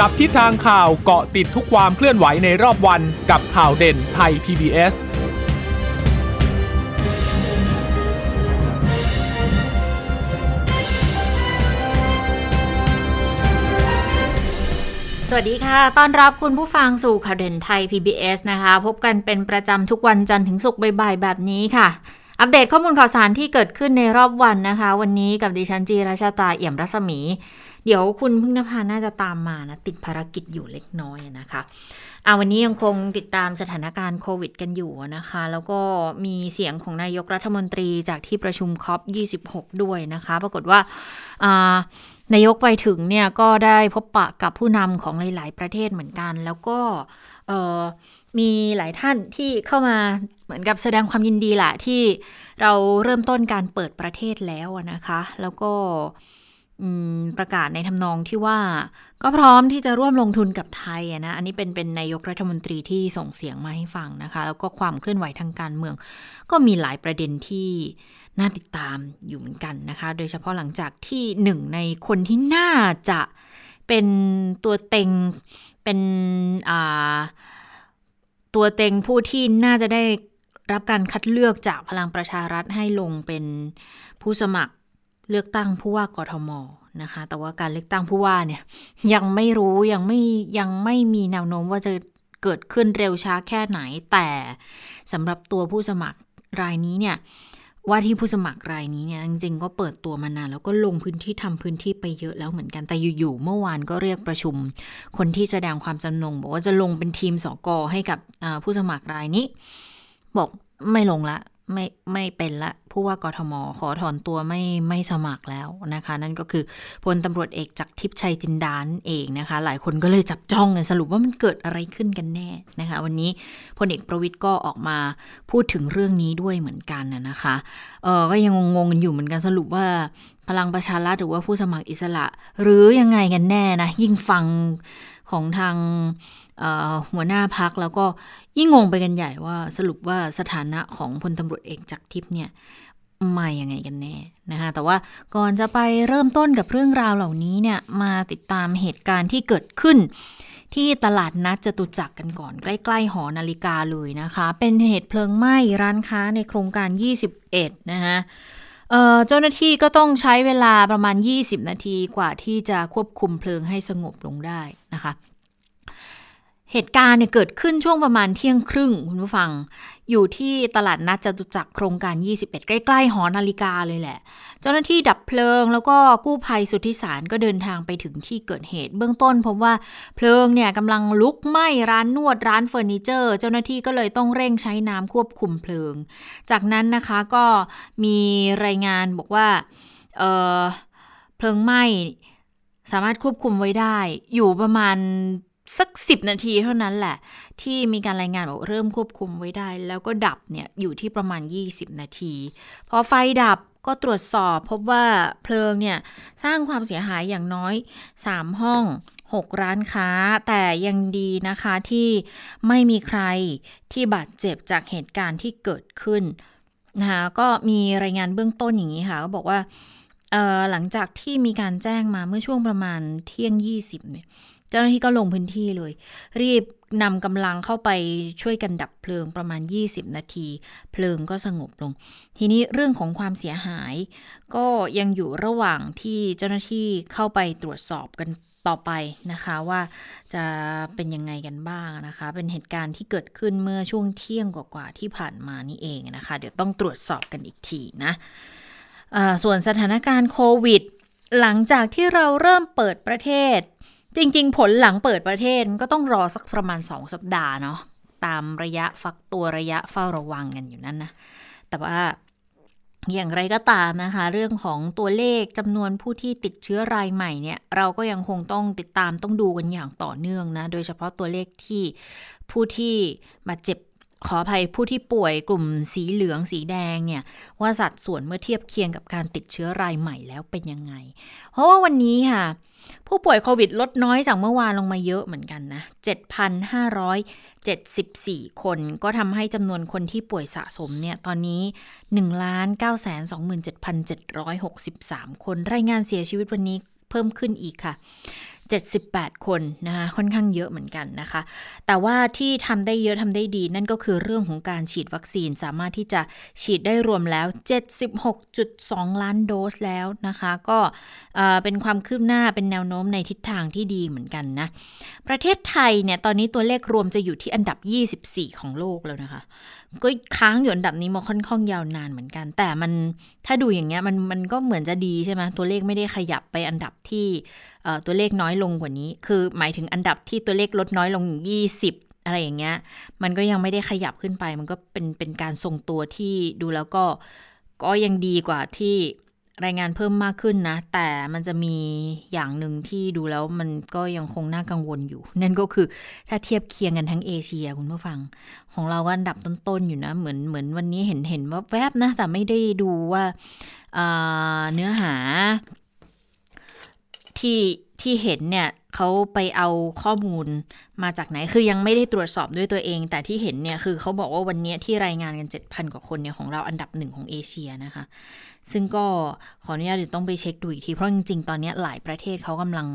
จับทิศทางข่าวเกาะติดทุกความเคลื่อนไหวในรอบวันกับข่าวเด่นไทย PBS สวัสดีค่ะ ต้อนรับคุณผู้ฟังสู่ข่าวเด่นไทย PBS นะคะ พบกันเป็นประจำทุกวันจันทร์ถึงศุกร์บ่ายๆแบบนี้ค่ะ อัปเดตข้อมูลข่าวสารที่เกิดขึ้นในรอบวันนะคะ วันนี้กับดิฉันจีราชาตาเอี่ยมรัศมี เดี๋ยวคุณพึ่งนภาน่าจะตามมานะติดภารกิจอยู่เล็กน้อยนะคะอาวันนี้ยังคงติดตามสถานการณ์โควิดกันอยู่นะคะ แล้วก็มีเสียงของนายกรัฐมนตรีจากที่ประชุมคอป26 ด้วยนะคะ ปรากฏว่าอ่านายกไปถึงเนี่ยก็ได้พบปะกับผู้นำของหลาย ๆ ประเทศเหมือนกัน แล้วก็มีหลายท่านที่เข้ามาเหมือนกับแสดงความยินดีแหละที่เราเริ่มต้นการเปิดประเทศแล้วนะคะ แล้วก็ ประกาศในทำนองที่ว่า ก็พร้อมที่จะร่วมลงทุนกับไทยนะอันนี้เป็นเป็นนายกรัฐมนตรีที่ส่งเสียงมาให้ฟังนะคะ แล้วก็ความเคลื่อนไหวทางการเมือง ก็มีหลายประเด็นที่น่าติดตามอยู่เหมือนกันนะคะ โดยเฉพาะหลังจากที่หนึ่งในคนที่น่าจะเป็นตัวเต็งเป็นตัวเต็งผู้ที่น่าจะได้รับการคัดเลือกจากพลังประชารัฐให้ลงเป็นผู้สมัคร เลือกตั้งผู้ว่ากทมนะคะ แต่ว่าการเลือกตั้งผู้ว่าเนี่ย ยังไม่รู้ยังไม่ยังไม่มีแนวโน้มว่าจะเกิดขึ้นเร็วช้าแค่ไหน แต่สำหรับตัวผู้สมัครรายนี้เนี่ยว่าที่ผู้สมัครรายนี้เนี่ยจริงๆก็เปิดตัวมานานแล้วก็ลงพื้นที่ทำพื้นที่ไปเยอะแล้วเหมือนกันแต่อยู่ๆเมื่อวานก็เรียกประชุม คนที่แสดงความจำนง บอกว่าจะลงเป็นทีมสกอให้กับผู้สมัครรายนี้ บอกไม่ลงละ ไม่ไม่เป็นละผู้ว่ากทม ขอถอนตัวไม่ไม่สมัครแล้วนะคะ นั่นก็คือพลตำรวจเอกจากทิพย์ชัยจินดานเองนะคะ หลายคนก็เลยจับจ้องกันสรุปว่ามันเกิดอะไรขึ้นกันแน่นะคะ วันนี้พลเอกประวิทย์ก็ออกมาพูดถึงเรื่องนี้ด้วยเหมือนกันนะคะเออก็ยังงงๆกันอยู่เหมือนกันสรุปว่าพลังประชารัฐหรือว่าผู้สมัครอิสระ หรือยังไงกันแน่นะยิ่งฟังของทาง หัวหน้าพักแล้วก็ยิ่งงงไปกันใหญ่ว่าสรุปว่าสถานะของพลตำรวจเอกจากทิพย์เนี่ยมายังไงกันแน่นะคะแต่ว่าก่อนจะไปเริ่มต้นกับเรื่องราวเหล่านี้เนี่ยมาติดตามเหตุการณ์ที่เกิดขึ้น ที่ตลาดนัดจตุจักรกันก่อนใกล้ ๆ หอนาฬิกาเลยนะคะ เป็นเหตุเพลิงไหม้ร้านค้าในโครงการ 21 นะคะเจ้าหน้าที่ก็ต้องใช้เวลาประมาณ 20 นาทีกว่าที่จะควบคุมเพลิงให้สงบลงได้นะคะ เหตุการณ์เนี่ยเกิดขึ้นช่วงประมาณเที่ยงครึ่งคุณผู้ฟัง อยู่ที่ตลาดนัดจตุจักรโครงการ 21 ใกล้ ๆ หอนาฬิกาเลยแหละ เจ้าหน้าที่ดับเพลิง แล้วก็กู้ภัยสุทธิสารก็เดินทางไปถึงที่เกิดเหตุ เบื้องต้นพบว่าเพลิงเนี่ยกำลังลุกไหม้ร้านนวดร้านเฟอร์นิเจอร์ เจ้าหน้าที่ก็เลยต้องเร่งใช้น้ำควบคุมเพลิง จากนั้นนะคะก็มีรายงานบอกว่าเเพลิงไหม้สามารถควบคุมไว้ได้ อยู่ประมาณ สักสิบนาทีเท่านั้นแหละ ที่มีการรายงานบอกเริ่มควบคุมไว้ได้ แล้วก็ดับเนี่ยอยู่ที่ประมาณ 20 นาที พอไฟดับก็ตรวจสอบพบว่าเพลิงเนี่ยสร้างความเสียหายอย่างน้อย 3 ห้อง 6 ร้านค้า แต่ยังดีนะคะที่ไม่มีใครที่บาดเจ็บจากเหตุการณ์ที่เกิดขึ้นนะคะก็มีรายงานเบื้องต้นอย่างนี้ค่ะ ก็บอกว่าหลังจากที่มีการแจ้งมาเมื่อช่วงประมาณเที่ยง 20เนี่ย จ้าหน้าที่ก็ลงพื้นที่เลย รีบนำกำลังเข้าไปช่วยกันดับเพลิงประมาณ 20 นาที เพลิงก็สงบลง ทีนี้เรื่องของความเสียหาย ก็ยังอยู่ระหว่างที่เจ้าหน้าที่เข้าไปตรวจสอบกันต่อไปนะคะว่าจะเป็นยังไงกันบ้างนะคะ เป็นเหตุการณ์ที่เกิดขึ้นเมื่อช่วงเที่ยงกว่าๆที่ผ่านมานี่เองนะคะ เดี๋ยวต้องตรวจสอบกันอีกทีนะส่วนสถานการณ์โควิด หลังจากที่เราเริ่มเปิดประเทศ จริง ๆ ผลหลังเปิดประเทศก็ต้องรอสักประมาณ 2 สัปดาห์เนาะตามระยะฟักตัวระยะเฝ้าระวังกันอยู่นั่นนะ แต่ว่าอย่างไรก็ตามนะคะ เรื่องของตัวเลขจำนวนผู้ที่ติดเชื้อรายใหม่เนี่ย เราก็ยังคงต้องติดตามต้องดูกันอย่างต่อเนื่องนะ โดยเฉพาะตัวเลขที่ผู้ที่มาเจ็บ ขออภัยผู้ที่ป่วยกลุ่มสีเหลืองสีแดงเนี่ย ว่าสัดส่วนเมื่อเทียบเคียงกับการติดเชื้อรายใหม่แล้วเป็นยังไง เพราะว่าวันนี้ค่ะ ผู้ป่วยโควิดลดน้อยจากเมื่อวานลงมาเยอะเหมือนกันนะ 7,574 คน ก็ทำให้จำนวนคนที่ป่วยสะสมเนี่ยตอนนี้ 1 9 27,763 คน รายงานเสียชีวิตวันนี้เพิ่มขึ้นอีกค่ะ 78 คนนะคะค่อนข้างเยอะเหมือนกันนะคะ แต่ว่าที่ทำได้เยอะทำได้ดี นั่นก็คือเรื่องของการฉีดวัคซีนสามารถที่จะฉีดได้รวมแล้ว 76.2 ล้านโดสแล้วนะคะ ก็เป็นความคืบหน้าเป็นแนวโน้มในทิศทางที่ดีเหมือนกันนะ ประเทศไทยเนี่ยตอนนี้ตัวเลขรวมจะอยู่ที่อันดับ 24 ของโลกแล้วนะคะ ก็ค้างอยู่อันดับนี้มาค่อนข้างยาวนานเหมือนกัน แต่มันถ้าดูอย่างเงี้ยมันมันก็เหมือนจะดีใช่ไหมตัวเลขไม่ได้ขยับไปอันดับที่ตัวเลขน้อยลงกว่านี้ คือหมายถึงอันดับที่ตัวเลขลดน้อยลง 20 อะไรอย่างเงี้ย มันก็ยังไม่ได้ขยับขึ้นไป มันก็เป็นเป็นการทรงตัวที่ดูแล้วก็ก็ยังดีกว่าที่ รายงานเพิ่มมากขึ้นนะ แต่มันจะมีอย่างหนึ่งที่ดูแล้วมันก็ยังคงน่ากังวลอยู่ นั่นก็คือถ้าเทียบเคียงกันทั้งเอเชียคุณผู้ฟัง ของเราก็อันดับต้นๆอยู่นะ เหมือนเหมือนวันนี้เห็นเห็นว่าแวบนะ แต่ไม่ได้ดูว่าเนื้อหาที่ที่เห็นเนี่ย เขาไปเอาข้อมูลมาจากไหน คือยังไม่ได้ตรวจสอบด้วยตัวเอง แต่ที่เห็นเนี่ยคือเขาบอกว่าวันนี้ที่รายงานกัน 7,000 กว่าคนเนี่ยของเราอันดับหนึ่งของเอเชียนะคะ ซึ่งก็ขออนุญาตต้องไปเช็คดูอีกที เพราะจริงๆ ตอนนี้หลายประเทศเขากำลัง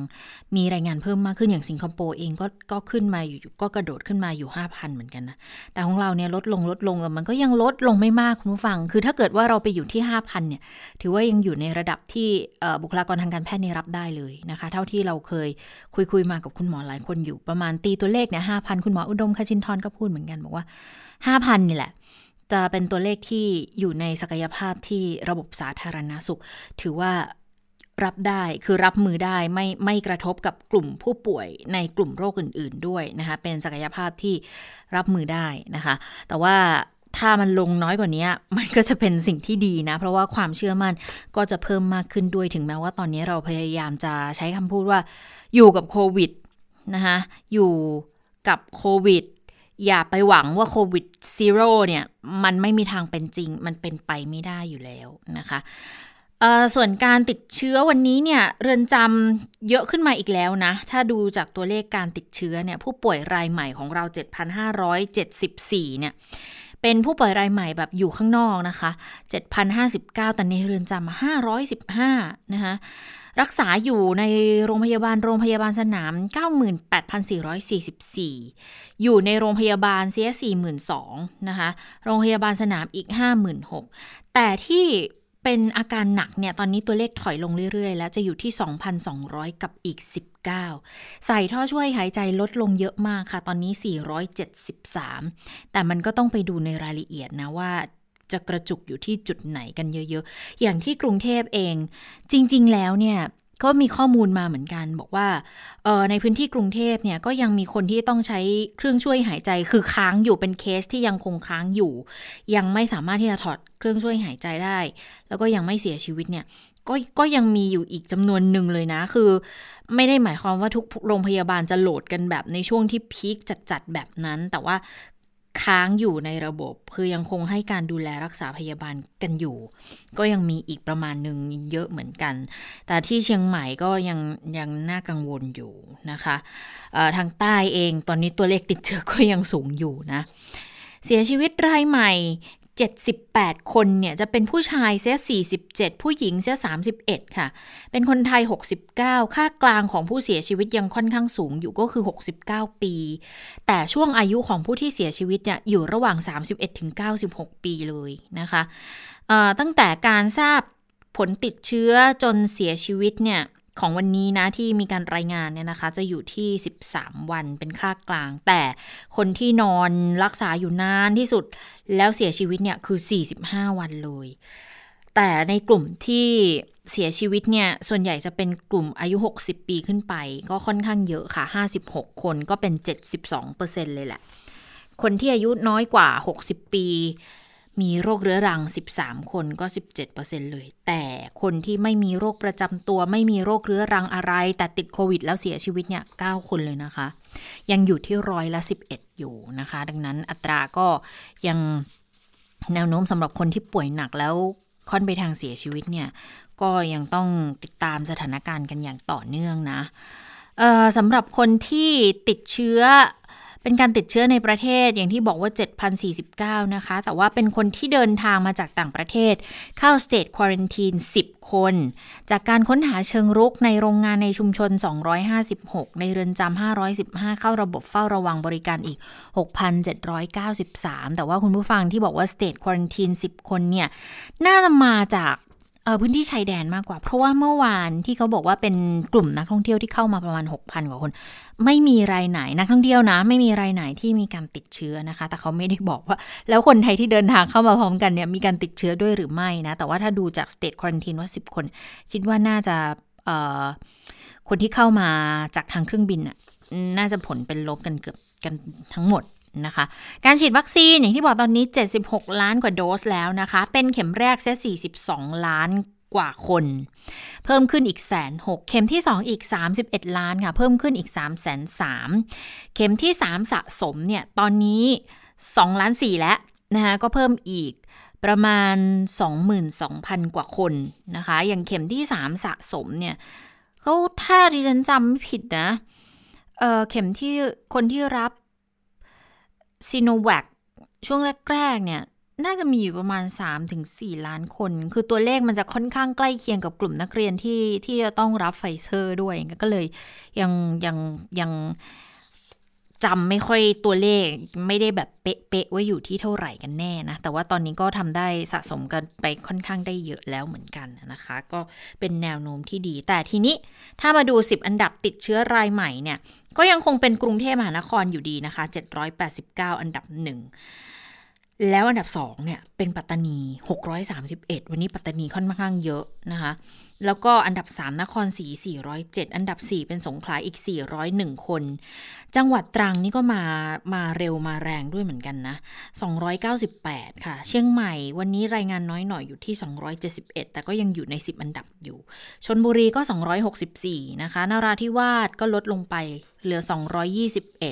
มีรายงานเพิ่มมากขึ้นอย่างสิงคโปร์เองก็ก็ขึ้นมาอยู่ก็กระโดดขึ้นมาอยู่ 5,000 เหมือนกันนะ แต่ของเราเนี่ยลดลงลดลงแต่มันก็ยังลดลงไม่มากคุณผู้ฟัง คือถ้าเกิดว่าเราไปอยู่ที่ 5,000 เนี่ย ถือว่ายังอยู่ในระดับที่บุคลากรทางการแพทย์นรับได้เลยนะคะ เท่าที่เราเคยคุยคุยมากับคุณหมอหลายคนอยู่ประมาณตีตัวเลขเนี่ยห้าพันคุณหมออุดมคชินทรก็พูดเหมือนกันบอกว่า5,000นี่แหละ จะเป็นตัวเลขที่อยู่ในศักยภาพที่ระบบสาธารณาสุข ถือว่ารับได้คือรับมือได้ไม่ไม่กระทบกับกลุ่มผู้ป่วยในกลุ่มโรคอื่น ๆ ด้วยนะคะเป็นศักยภาพที่รับมือได้นะคะ แต่ว่า ถ้ามันลงน้อยกว่านี้มันก็จะเป็นสิ่งที่ดีนะ เพราะว่าความเชื่อมั่นก็จะเพิ่มมากขึ้นด้วยถึงแม้ว่าตอนนี้เราพยายามจะใช้คำพูดว่า อยู่กับโควิดนะคะอยู่กับโควิดอย่าไปหวังว่าโควิดซีโร่เนี่ย มันไม่มีทางเป็นจริง มันเป็นไปไม่ได้อยู่แล้วนะคะส่วนการติดเชื้อวันนี้เนี่ย เรือนจำเยอะขึ้นมาอีกแล้วนะ ถ้าดูจากตัวเลขการติดเชื้อเนี่ย ผู้ป่วยรายใหม่ของเรา 7,574 เนี่ย เป็นผู้ป่วยรายใหม่แบบอยู่ข้างนอกนะคะ 7,059 แต่ในเรือนจำ515 นะคะ รักษาอยู่ในโรงพยาบาลโรงพยาบาลสนาม 98,444 อยู่ในโรงพยาบาลเสีย42,000นะคะ โรงพยาบาลสนามอีก 56,000แต่ที่ เป็นอาการหนักเนี่ยตอนนี้ตัวเลขถอยลงเรื่อยๆ แล้วจะอยู่ที่ 2,200 กับอีก 19 ใส่ท่อช่วยหายใจลดลงเยอะมากค่ะ ตอนนี้ 473 แต่มันก็ต้องไปดูในรายละเอียดนะว่าจะกระจุกอยู่ที่จุดไหนกันเยอะ ๆ อย่างที่กรุงเทพเอง จริง ๆ แล้วเนี่ย ก็มีข้อมูลมาเหมือนกัน บอกว่าในพื้นที่กรุงเทพเนี่ยก็ยังมีคนที่ต้องใช้เครื่องช่วยหายใจคือค้างอยู่เป็นเคสที่ยังคงค้างอยู่ ยังไม่สามารถที่จะถอดเครื่องช่วยหายใจได้ แล้วก็ยังไม่เสียชีวิตเนี่ยก็ก็ยังมีอยู่อีกจำนวนหนึ่งเลยนะ คือ ไม่ได้หมายความว่าทุกโรงพยาบาลจะโหลดกันแบบในช่วงที่พีคจัดๆแบบนั้น แต่ว่า ค้างอยู่ในระบบ คือยังคงให้การดูแลรักษาพยาบาลกันอยู่ ก็ยังมีอีกประมาณหนึ่งเยอะเหมือนกัน แต่ที่เชียงใหม่ก็ยังยังน่ากังวลอยู่นะคะทางใต้เองตอนนี้ตัวเลขติดเชื้อก็ยังสูงอยู่นะเสียชีวิตรายใหม่ 78 คนเนี่ยจะเป็นผู้ชายเสีย 47 ผู้หญิงเสีย 31 ค่ะ เป็นคนไทย 69 ค่ากลางของผู้เสียชีวิตยังค่อนข้างสูงอยู่ก็คือ 69 ปี แต่ช่วงอายุของผู้ที่เสียชีวิตเนี่ยอยู่ระหว่าง 31ถึง96 ปีเลยนะคะตั้งแต่การทราบผลติดเชื้อจนเสียชีวิตเนี่ย ของวันนี้นะที่มีการรายงานเนี่ยนะคะ จะอยู่ที่ 13 วันเป็นค่ากลาง แต่คนที่นอนรักษาอยู่นานที่สุดแล้วเสียชีวิตเนี่ยคือ 45 วันเลย แต่ในกลุ่มที่เสียชีวิตเนี่ย ส่วนใหญ่จะเป็นกลุ่มอายุ 60 ปีขึ้นไป ก็ค่อนข้างเยอะค่ะ 56 คนก็เป็น 72%เลยแหละ คนที่อายุน้อยกว่า 60 ปี มีโรคเรื้อรัง 13 คนก็ 17%เลย แต่คนที่ไม่มีโรคประจำตัว ไม่มีโรคเรื้อรังอะไร แต่ติดโควิด แล้วเสียชีวิตเนี่ย 9 คนเลยนะคะ ยังอยู่ที่ร้อยละ 11 อยู่นะคะ ดังนั้นอัตราก็ยังแนวโน้มสำหรับคนที่ป่วยหนักแล้วค่อนไปทางเสียชีวิตเนี่ย ก็ยังต้องติดตามสถานการณ์กันอย่างต่อเนื่องนะสำหรับคนที่ติดเชื้อ เป็นการติดเชื้อในประเทศอย่างที่บอกว่า 7,049 นะคะ แต่ว่าเป็นคนที่เดินทางมาจากต่างประเทศ เข้า state quarantine 10 คน จากการค้นหาเชิงรุกในโรงงานในชุมชน 256 ในเรือนจำ515 เข้าระบบเฝ้าระวังบริการอีก 6,793 แต่ว่าคุณผู้ฟังที่บอกว่า state quarantine 10 คนเนี่ย น่าจะมาจาก พื้นที่ชายแดนมากกว่า เพราะว่าเมื่อวานที่เขาบอกว่าเป็นกลุ่มนักท่องเที่ยวที่เข้ามาประมาณ 6,000 กว่าคน ไม่มีรายไหนนักท่องเที่ยวนะ ไม่มีรายไหนที่มีการติดเชื้อนะคะ แต่เขาไม่ได้บอกว่า แล้วคนไทยที่เดินทางเข้ามาพร้อมกันเนี่ยมีการติดเชื้อด้วยหรือไม่นะ แต่ว่าถ้าดูจาก state quarantine ว่า 10 คน คิดว่าน่าจะคนที่เข้ามาจากทางเครื่องบินน่ะน่าจะผลเป็นลบกันเกือบกันทั้งหมด นะคะ การฉีดวัคซีนอย่างที่บอกตอนนี้ 76 ล้านกว่าโดสแล้วนะคะ เป็นเข็มแรกเซต42 ล้านกว่าคน เพิ่มขึ้นอีกแสนหกเข็มที่ 2 อีก 31 ล้านค่ะ เพิ่มขึ้นอีก3แสนสามเข็มที่ 3 สะสมเนี่ย ตอนนี้2ล้าน4แล้วนะคะก็เพิ่มอีกประมาณ 22,000 กว่าคนนะคะ อย่างเข็มที่ 3 สะสมเนี่ยเขาถ้าดิฉันจำไม่ผิดนะเเข็มที่คนที่รับ ซีโนแวคช่วงแรกๆเนี่ยน่าจะมีอยู่ประมาณ 3-4 ล้านคน คือตัวเลขมันจะค่อนข้างใกล้เคียงกับกลุ่มนักเรียนที่ที่จะต้องรับไฟเซอร์ด้วยก็เลยยังยังยัง จำไม่ค่อยตัวเลขไม่ได้แบบเป๊ะๆว่าอยู่ที่เท่าไหร่กันแน่นะ แต่ว่าตอนนี้ก็ทำได้สะสมกันไปค่อนข้างได้เยอะแล้วเหมือนกันนะคะ ก็เป็นแนวโน้มที่ดี แต่ทีนี้ถ้ามาดู 10 อันดับติดเชื้อรายใหม่เนี่ย ก็ยังคงเป็นกรุงเทพมหานครอยู่ดีนะคะ 789 อันดับหนึ่งแล้วอันดับ2เนี่ยเป็นปัตตานี 631 วันนี้ปัตตานีค่อนข้างเยอะนะคะ แล้วก็อันดับ 3 นครศรี407 อันดับ 4 เป็นสงขลาอีก 401 คน จังหวัดตรังนี่ก็มามาเร็วมาแรงด้วยเหมือนกันนะ 298 ค่ะ เชียงใหม่วันนี้รายงานน้อยหน่อยอยู่ที่ 271 แต่ก็ยังอยู่ใน 10 อันดับอยู่ ชนบุรีก็ 264 นะคะนาราธิวาสก็ลดลงไปเหลือ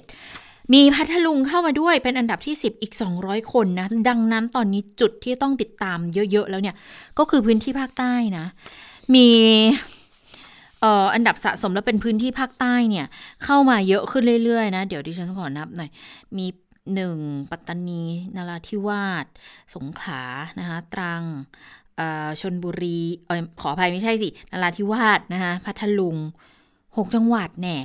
221มีพัทลุงเข้ามาด้วยเป็นอันดับที่ 10 อีก 200 คนนะ ดังนั้นตอนนี้จุดที่ต้องติดตามเยอะ ๆ แล้วเนี่ย ก็คือพื้นที่ภาคใต้นะ มีเอ่ออันดับสะสมแล้วเป็นพื้นที่ภาคใต้เนี่ย เข้ามาเยอะขึ้นเรื่อยๆนะ เดี๋ยวดิฉันขอนับหน่อย มีหนึ่งปัตตานีนาราธิวาสสงขลานะคะตรังชนบุรีเออขออภัยไม่ใช่สินาราธิวาสนะคะพัทลุงหกจังหวัดแน่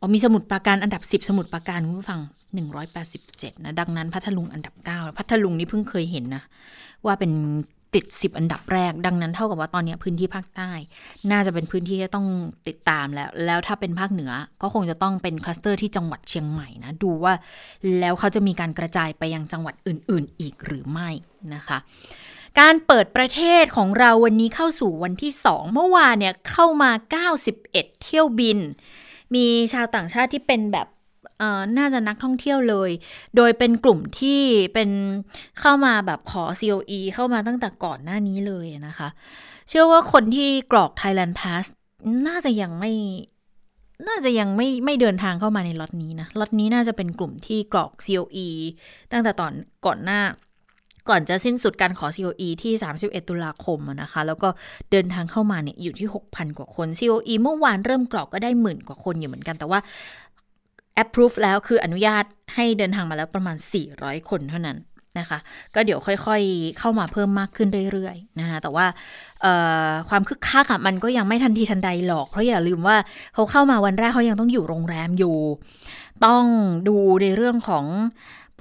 อ๋อมีสมุดปราการอันดับ 10 สมุดปราการคุณผู้ฟัง 187 นะ ดังนั้นพัทลุงอันดับ 9 พัทลุงนี่เพิ่งเคยเห็นนะ ว่าเป็น ติด 10 อันดับแรก ดังนั้นเท่ากับว่าตอนนี้พื้นที่ภาคใต้ น่าจะเป็นพื้นที่ที่ต้องติดตามแล้ว แล้วถ้าเป็นภาคเหนือก็คงจะต้องเป็นคลัสเตอร์ที่จังหวัดเชียงใหม่นะดูว่าแล้วเขาจะมีการกระจายไปยังจังหวัดอื่น ๆ อีกหรือไม่นะคะการเปิดประเทศของเราวันนี้เข้าสู่วันที่ 2 เมื่อวานเนี่ยเข้ามา 91 เที่ยวบิน มีชาวต่างชาติที่เป็นแบบ น่าจะนักท่องเที่ยวเลย โดยเป็นกลุ่มที่เป็นเข้ามาแบบขอ COE เข้ามาตั้งแต่ก่อนหน้านี้เลยนะคะ เชื่อว่าคนที่กรอก Thailand Pass น่าจะยังไม่น่าจะยังไม่ไม่เดินทางเข้ามาในล็อตนี้นะ ล็อตนี้น่าจะเป็นกลุ่มที่กรอก COE ตั้งแต่ตอนก่อนหน้า ก่อนจะสิ้นสุดการขอ COE ที่ 31 ตุลาคมนะคะ แล้วก็เดินทางเข้ามาเนี่ยอยู่ที่ 6,000 กว่าคน COE เมื่อวานเริ่มกรอกก็ได้หมื่นกว่าคนอยู่เหมือนกัน แต่ว่า approve แล้วคืออนุญาตให้เดินทางมาแล้วประมาณ 400 คนเท่านั้นนะคะ ก็เดี๋ยวค่อยๆเข้ามาเพิ่มมากขึ้นเรื่อยๆนะคะแต่ว่าความคึกคักอะมันก็ยังไม่ทันทีทันใดหรอก เพราะอย่าลืมว่าเขาเข้ามาวันแรกเขายังต้องอยู่โรงแรมอยู่ ต้องดูในเรื่องของ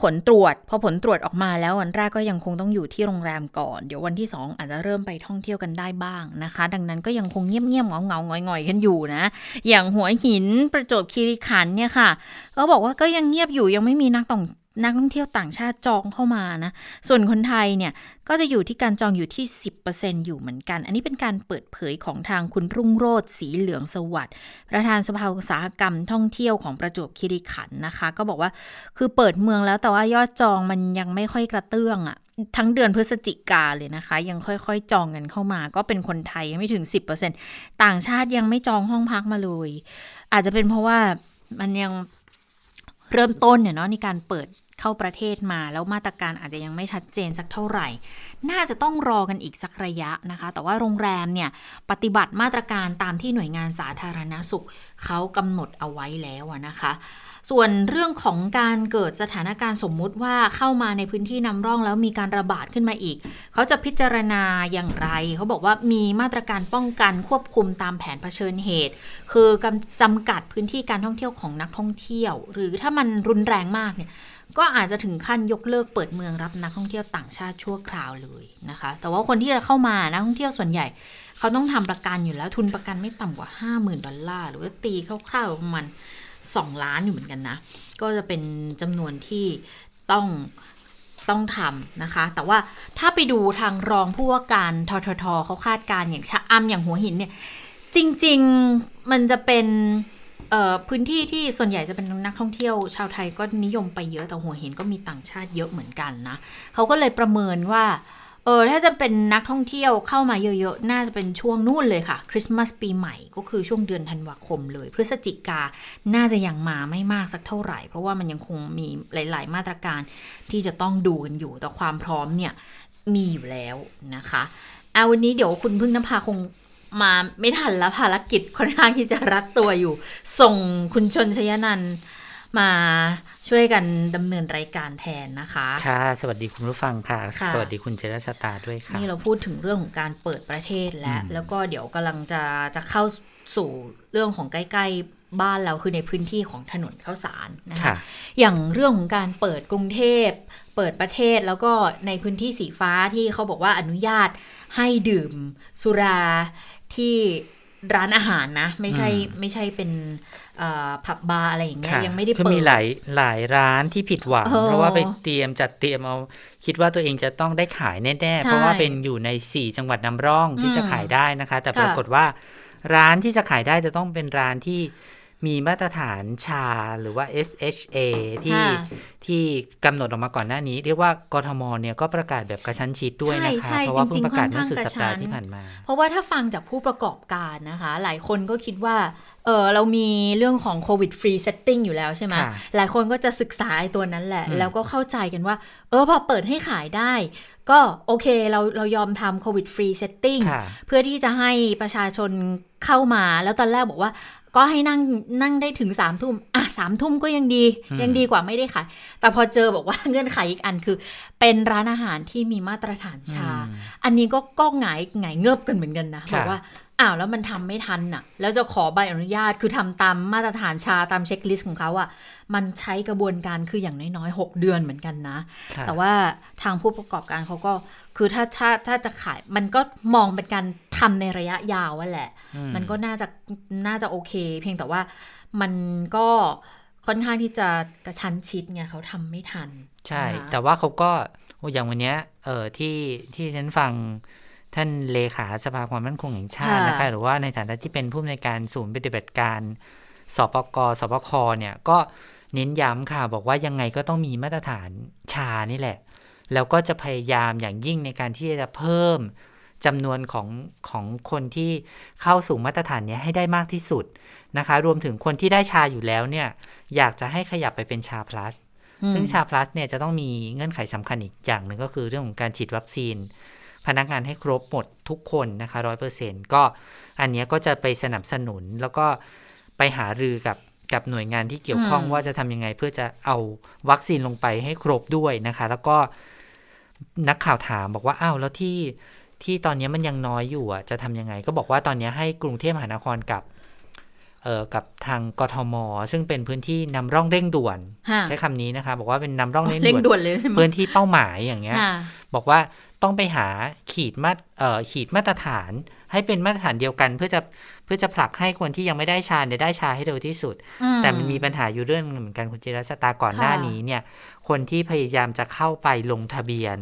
ผลตรวจ พอผลตรวจออกมาแล้ววันแรกก็ยังคงต้องอยู่ที่โรงแรมก่อน เดี๋ยววันที่ 2 อาจจะเริ่มไปท่องเที่ยวกันได้บ้างนะคะ ดังนั้นก็ยังคงเงียบๆเงาเงาหงอยๆกันอยู่นะ อย่างหัวหินประจวบคีรีขันเนี่ยค่ะ ก็บอกว่าก็ยังเงียบอยู่ยังไม่มีนักต่อง นักท่องเที่ยวต่างชาติจองเข้ามานะ ส่วนคนไทยเนี่ย ก็จะอยู่ที่การจองอยู่ที่ 10%อยู่เหมือนกัน อันนี้เป็นการเปิดเผยของทางคุณรุ่งโรธสีเหลืองสวัสดิ์ประธานสภาอุตสาหกรรมท่องเที่ยวของประจวบคีรีขันนะคะ ก็บอกว่าคือเปิดเมืองแล้วแต่ว่ายอดจองมันยังไม่ค่อยกระเตื้องอะ่ะทั้งเดือนพฤศจิกาเลยนะคะ ยังค่อยๆ จองกันเข้ามา ก็เป็นคนไทยยังไม่ถึง 10%ต่างชาติยังไม่จองห้องพักมาเลย อาจจะเป็นเพราะว่ามันยังเริ่มต้นเนี่ยเนาะในการเปิด เข้าประเทศมาแล้วมาตรการอาจจะยังไม่ชัดเจนสักเท่าไหร่ น่าจะต้องรอกันอีกสักระยะนะคะ แต่ว่าโรงแรมเนี่ยปฏิบัติมาตรการตามที่หน่วยงานสาธารณสุขเขากำหนดเอาไว้แล้วนะคะ ส่วนเรื่องของการเกิดสถานการณ์สมมุติว่าเข้ามาในพื้นที่นำร่องแล้วมีการระบาดขึ้นมาอีก เขาจะพิจารณาอย่างไร เขาบอกว่ามีมาตรการป้องกันควบคุมตามแผนเผชิญเหตุ คือกำจำกัดพื้นที่การท่องเที่ยวของนักท่องเที่ยว หรือถ้ามันรุนแรงมากเนี่ย ก็อาจจะถึงขั้นยกเลิกเปิดเมืองรับนักท่องเที่ยวต่างชาติชั่วคราวเลยนะคะ แต่ว่าคนที่จะเข้ามานักท่องเที่ยวส่วนใหญ่ เขาต้องทำประกันอยู่แล้วทุนประกันไม่ต่ำกว่า 50,000 ดอลลาร์หรือว่าตีคร่าวๆประมาณ2ล้านอยู่เหมือนกันนะ ก็จะเป็นจำนวนที่ต้องต้องทำนะคะ แต่ว่าถ้าไปดูทางรองผู้ว่าการทททเขาคาดการณ์อย่างชะอำอย่างหัวหินเนี่ย จริง ๆ มันจะเป็น พื้นที่ที่ส่วนใหญ่จะเป็นนักท่องเที่ยวชาวไทยก็นิยมไปเยอะแต่หัวเหินก็มีต่างชาติเยอะเหมือนกันนะเขาก็เลยประเมินว่าเออถ้าจะเป็นนักท่องเที่ยวเข้ามาเยอะๆ น่าจะเป็นช่วงนู่นเลยค่ะ คริสต์มาสปีใหม่ก็คือช่วงเดือนธันวาคมเลย พฤศจิกา น่าจะยังมาไม่มากสักเท่าไหร่ เพราะว่ามันยังคงมีหลาย ๆ มาตรการที่จะต้องดูกันอยู่ แต่ความพร้อมเนี่ยมีอยู่แล้วนะคะเอาวันนี้เดี๋ยวคุณพึ่งนภาคง มาไม่ทันแล้วภารกิจค่อนข้างที่จะรัดตัวอยู่ ส่งคุณชนชยนันท์มาช่วยกันดำเนินรายการแทนนะคะ ค่ะ สวัสดีคุณผู้ฟังค่ะค่ะสวัสดีคุณเจรสตาด้วยค่ะ นี่เราพูดถึงเรื่องของการเปิดประเทศแล้วอืมแล้วก็เดี๋ยวกำลังจะจะเข้าสู่เรื่องของใกล้ ๆ บ้านเราคือในพื้นที่ของถนนข้าวสารนะคะค่ะอย่างเรื่องของการเปิดกรุงเทพ เปิดประเทศแล้วก็ในพื้นที่สีฟ้าที่เขาบอกว่าอนุญาตให้ดื่มสุรา ที่ร้านอาหารนะ ไม่ใช่อืมไม่ใช่เป็นเอ่อผับบาร์อะไรอย่างเงี้ยค่ะยังไม่ได้คือเปิดมีหลายหลายร้านที่ผิดหวังเออเพราะว่าไปเตรียมจัดเตรียมเอาคิดว่าตัวเองจะต้องได้ขายแน่ๆใช่เพราะว่าเป็นอยู่ใน 4 จังหวัดนำร่องที่อืมจะขายได้นะคะ แต่ค่ะปรากฏว่าร้านที่จะขายได้จะต้องเป็นร้านที่ มีมาตรฐาน SHA หรือว่า SHA ที่ค่ะที่กำหนดออกมาก่อนหน้านี้ เรียกว่ากทมเนี่ยก็ประกาศแบบกระชั้นชิดด้วยนะใช่คะใช่เพราะว่าจริงๆค่อนข้างกระชั้นเพิ่งประกาศเมื่อข้างสุดสัปดาห์ที่ผ่านมา เพราะว่าถ้าฟังจากผู้ประกอบการนะคะ หลายคนก็คิดว่าเออเรามีเรื่องของ Covid Free Setting อยู่แล้วใช่ไหมค่ะหลายคนก็จะศึกษาไอ้ตัวนั้นแหละอืมแล้วก็เข้าใจกันว่า เออพอเปิดให้ขายได้ ก็โอเคเราเรายอมทำ Covid Free Setting ค่ะเพื่อที่จะให้ประชาชนเข้ามาแล้วตอนแรกบอกว่า ก็ให้นั่งนั่งได้ถึงสามทุ่มอะสามทุ่มก็ยังดีอืมยังดีกว่าไม่ได้ขายแต่พอเจอบอกว่าเงื่อนไขอีกอันคือ เป็นร้านอาหารที่มีมาตรฐาน SHA อืมอันนี้ก็ก็หงายหงายเงิบกันเหมือนกันนะค่ะบอกว่า อ้าวแล้วมันทำไม่ทันน่ะ แล้วจะขอใบอนุญาตคือทำตามมาตรฐาน SHA ตาม checklist ของเขาอะค่ะมันใช้กระบวนการคืออย่างน้อยๆ 6 เดือนเหมือนกันนะค่ะแต่ว่าทางผู้ประกอบการเขาก็คือถ้าถ้าถ้าจะขายมันก็มองเป็นการทำในระยะยาวว่าแหละอืมันก็น่าจะน่าจะโอเค เพียงแต่ว่ามันก็ค่อนข้างที่จะกระชั้นชิดไงเขาทำไม่ทัน ใช่นะคะแต่ว่าเขาก็โอ้อย่างวันเนี้ยเออที่ที่ฉันฟัง ท่านเลขาสภาความมั่นคงแห่งชาติค่ะนะคะหรือว่าในฐานะที่เป็นผู้อำนวยการศูนย์ปฏิบัติการสปกสปคเนี่ยก็เน้นย้ำค่ะ บอกว่ายังไงก็ต้องมีมาตรฐานชานี่แหละ แล้วก็จะพยายามอย่างยิ่งในการที่จะเพิ่มจำนวนของของคนที่เข้าสู่มาตรฐานเนี้ยให้ได้มากที่สุดนะคะ รวมถึงคนที่ได้ชาอยู่แล้วเนี่ย อยากจะให้ขยับไปเป็นชา plus อืมซึ่งชา plus เนี่ยจะต้องมีเงื่อนไขสำคัญอีกอย่างหนึ่งก็คือเรื่องของการฉีดวัคซีน พนักงานให้ครบหมดทุกคนนะคะร้อยเปอร์เซ็นก็อันเนี้ยก็จะไปสนับสนุนแล้วก็ไปหารือกับกับหน่วยงานที่เกี่ยวข้องอืมว่าจะทำยังไงเพื่อจะเอาวัคซีนลงไปให้ครบด้วยนะคะ แล้วก็นักข่าวถามบอกว่าอ้าวแล้วที่ที่ตอนนี้มันยังน้อยอยู่อะจะทำยังไง ก็บอกว่าตอนนี้ให้กรุงเทพมหานครกับเอ่อ กับทางกทม ซึ่งเป็นพื้นที่นำร่องเร่งด่วนฮะใช้คำนี้นะคะ บอกว่าเป็นนำร่องเร่งเร่งด่วนด่วนเลยใช่ไหมพื้นที่เป้าหมายอย่างเงี้ยฮะบอกว่าต้องไปหาขีดมาตรเอ่อขีดมาตรฐาน ให้เป็นมาตรฐานเดียวกันเพื่อจะเพื่อจะผลักให้คนที่ยังไม่ได้ชาเนี่ยได้ชาให้เร็วที่สุดอืแต่มันมีปัญหาอยู่เรื่องหนึงเหมือนกันคุณจิรชตาก่อนหน้าค่ะนี้เนี่ย คนที่พยายามจะเข้าไปลงทะเบียน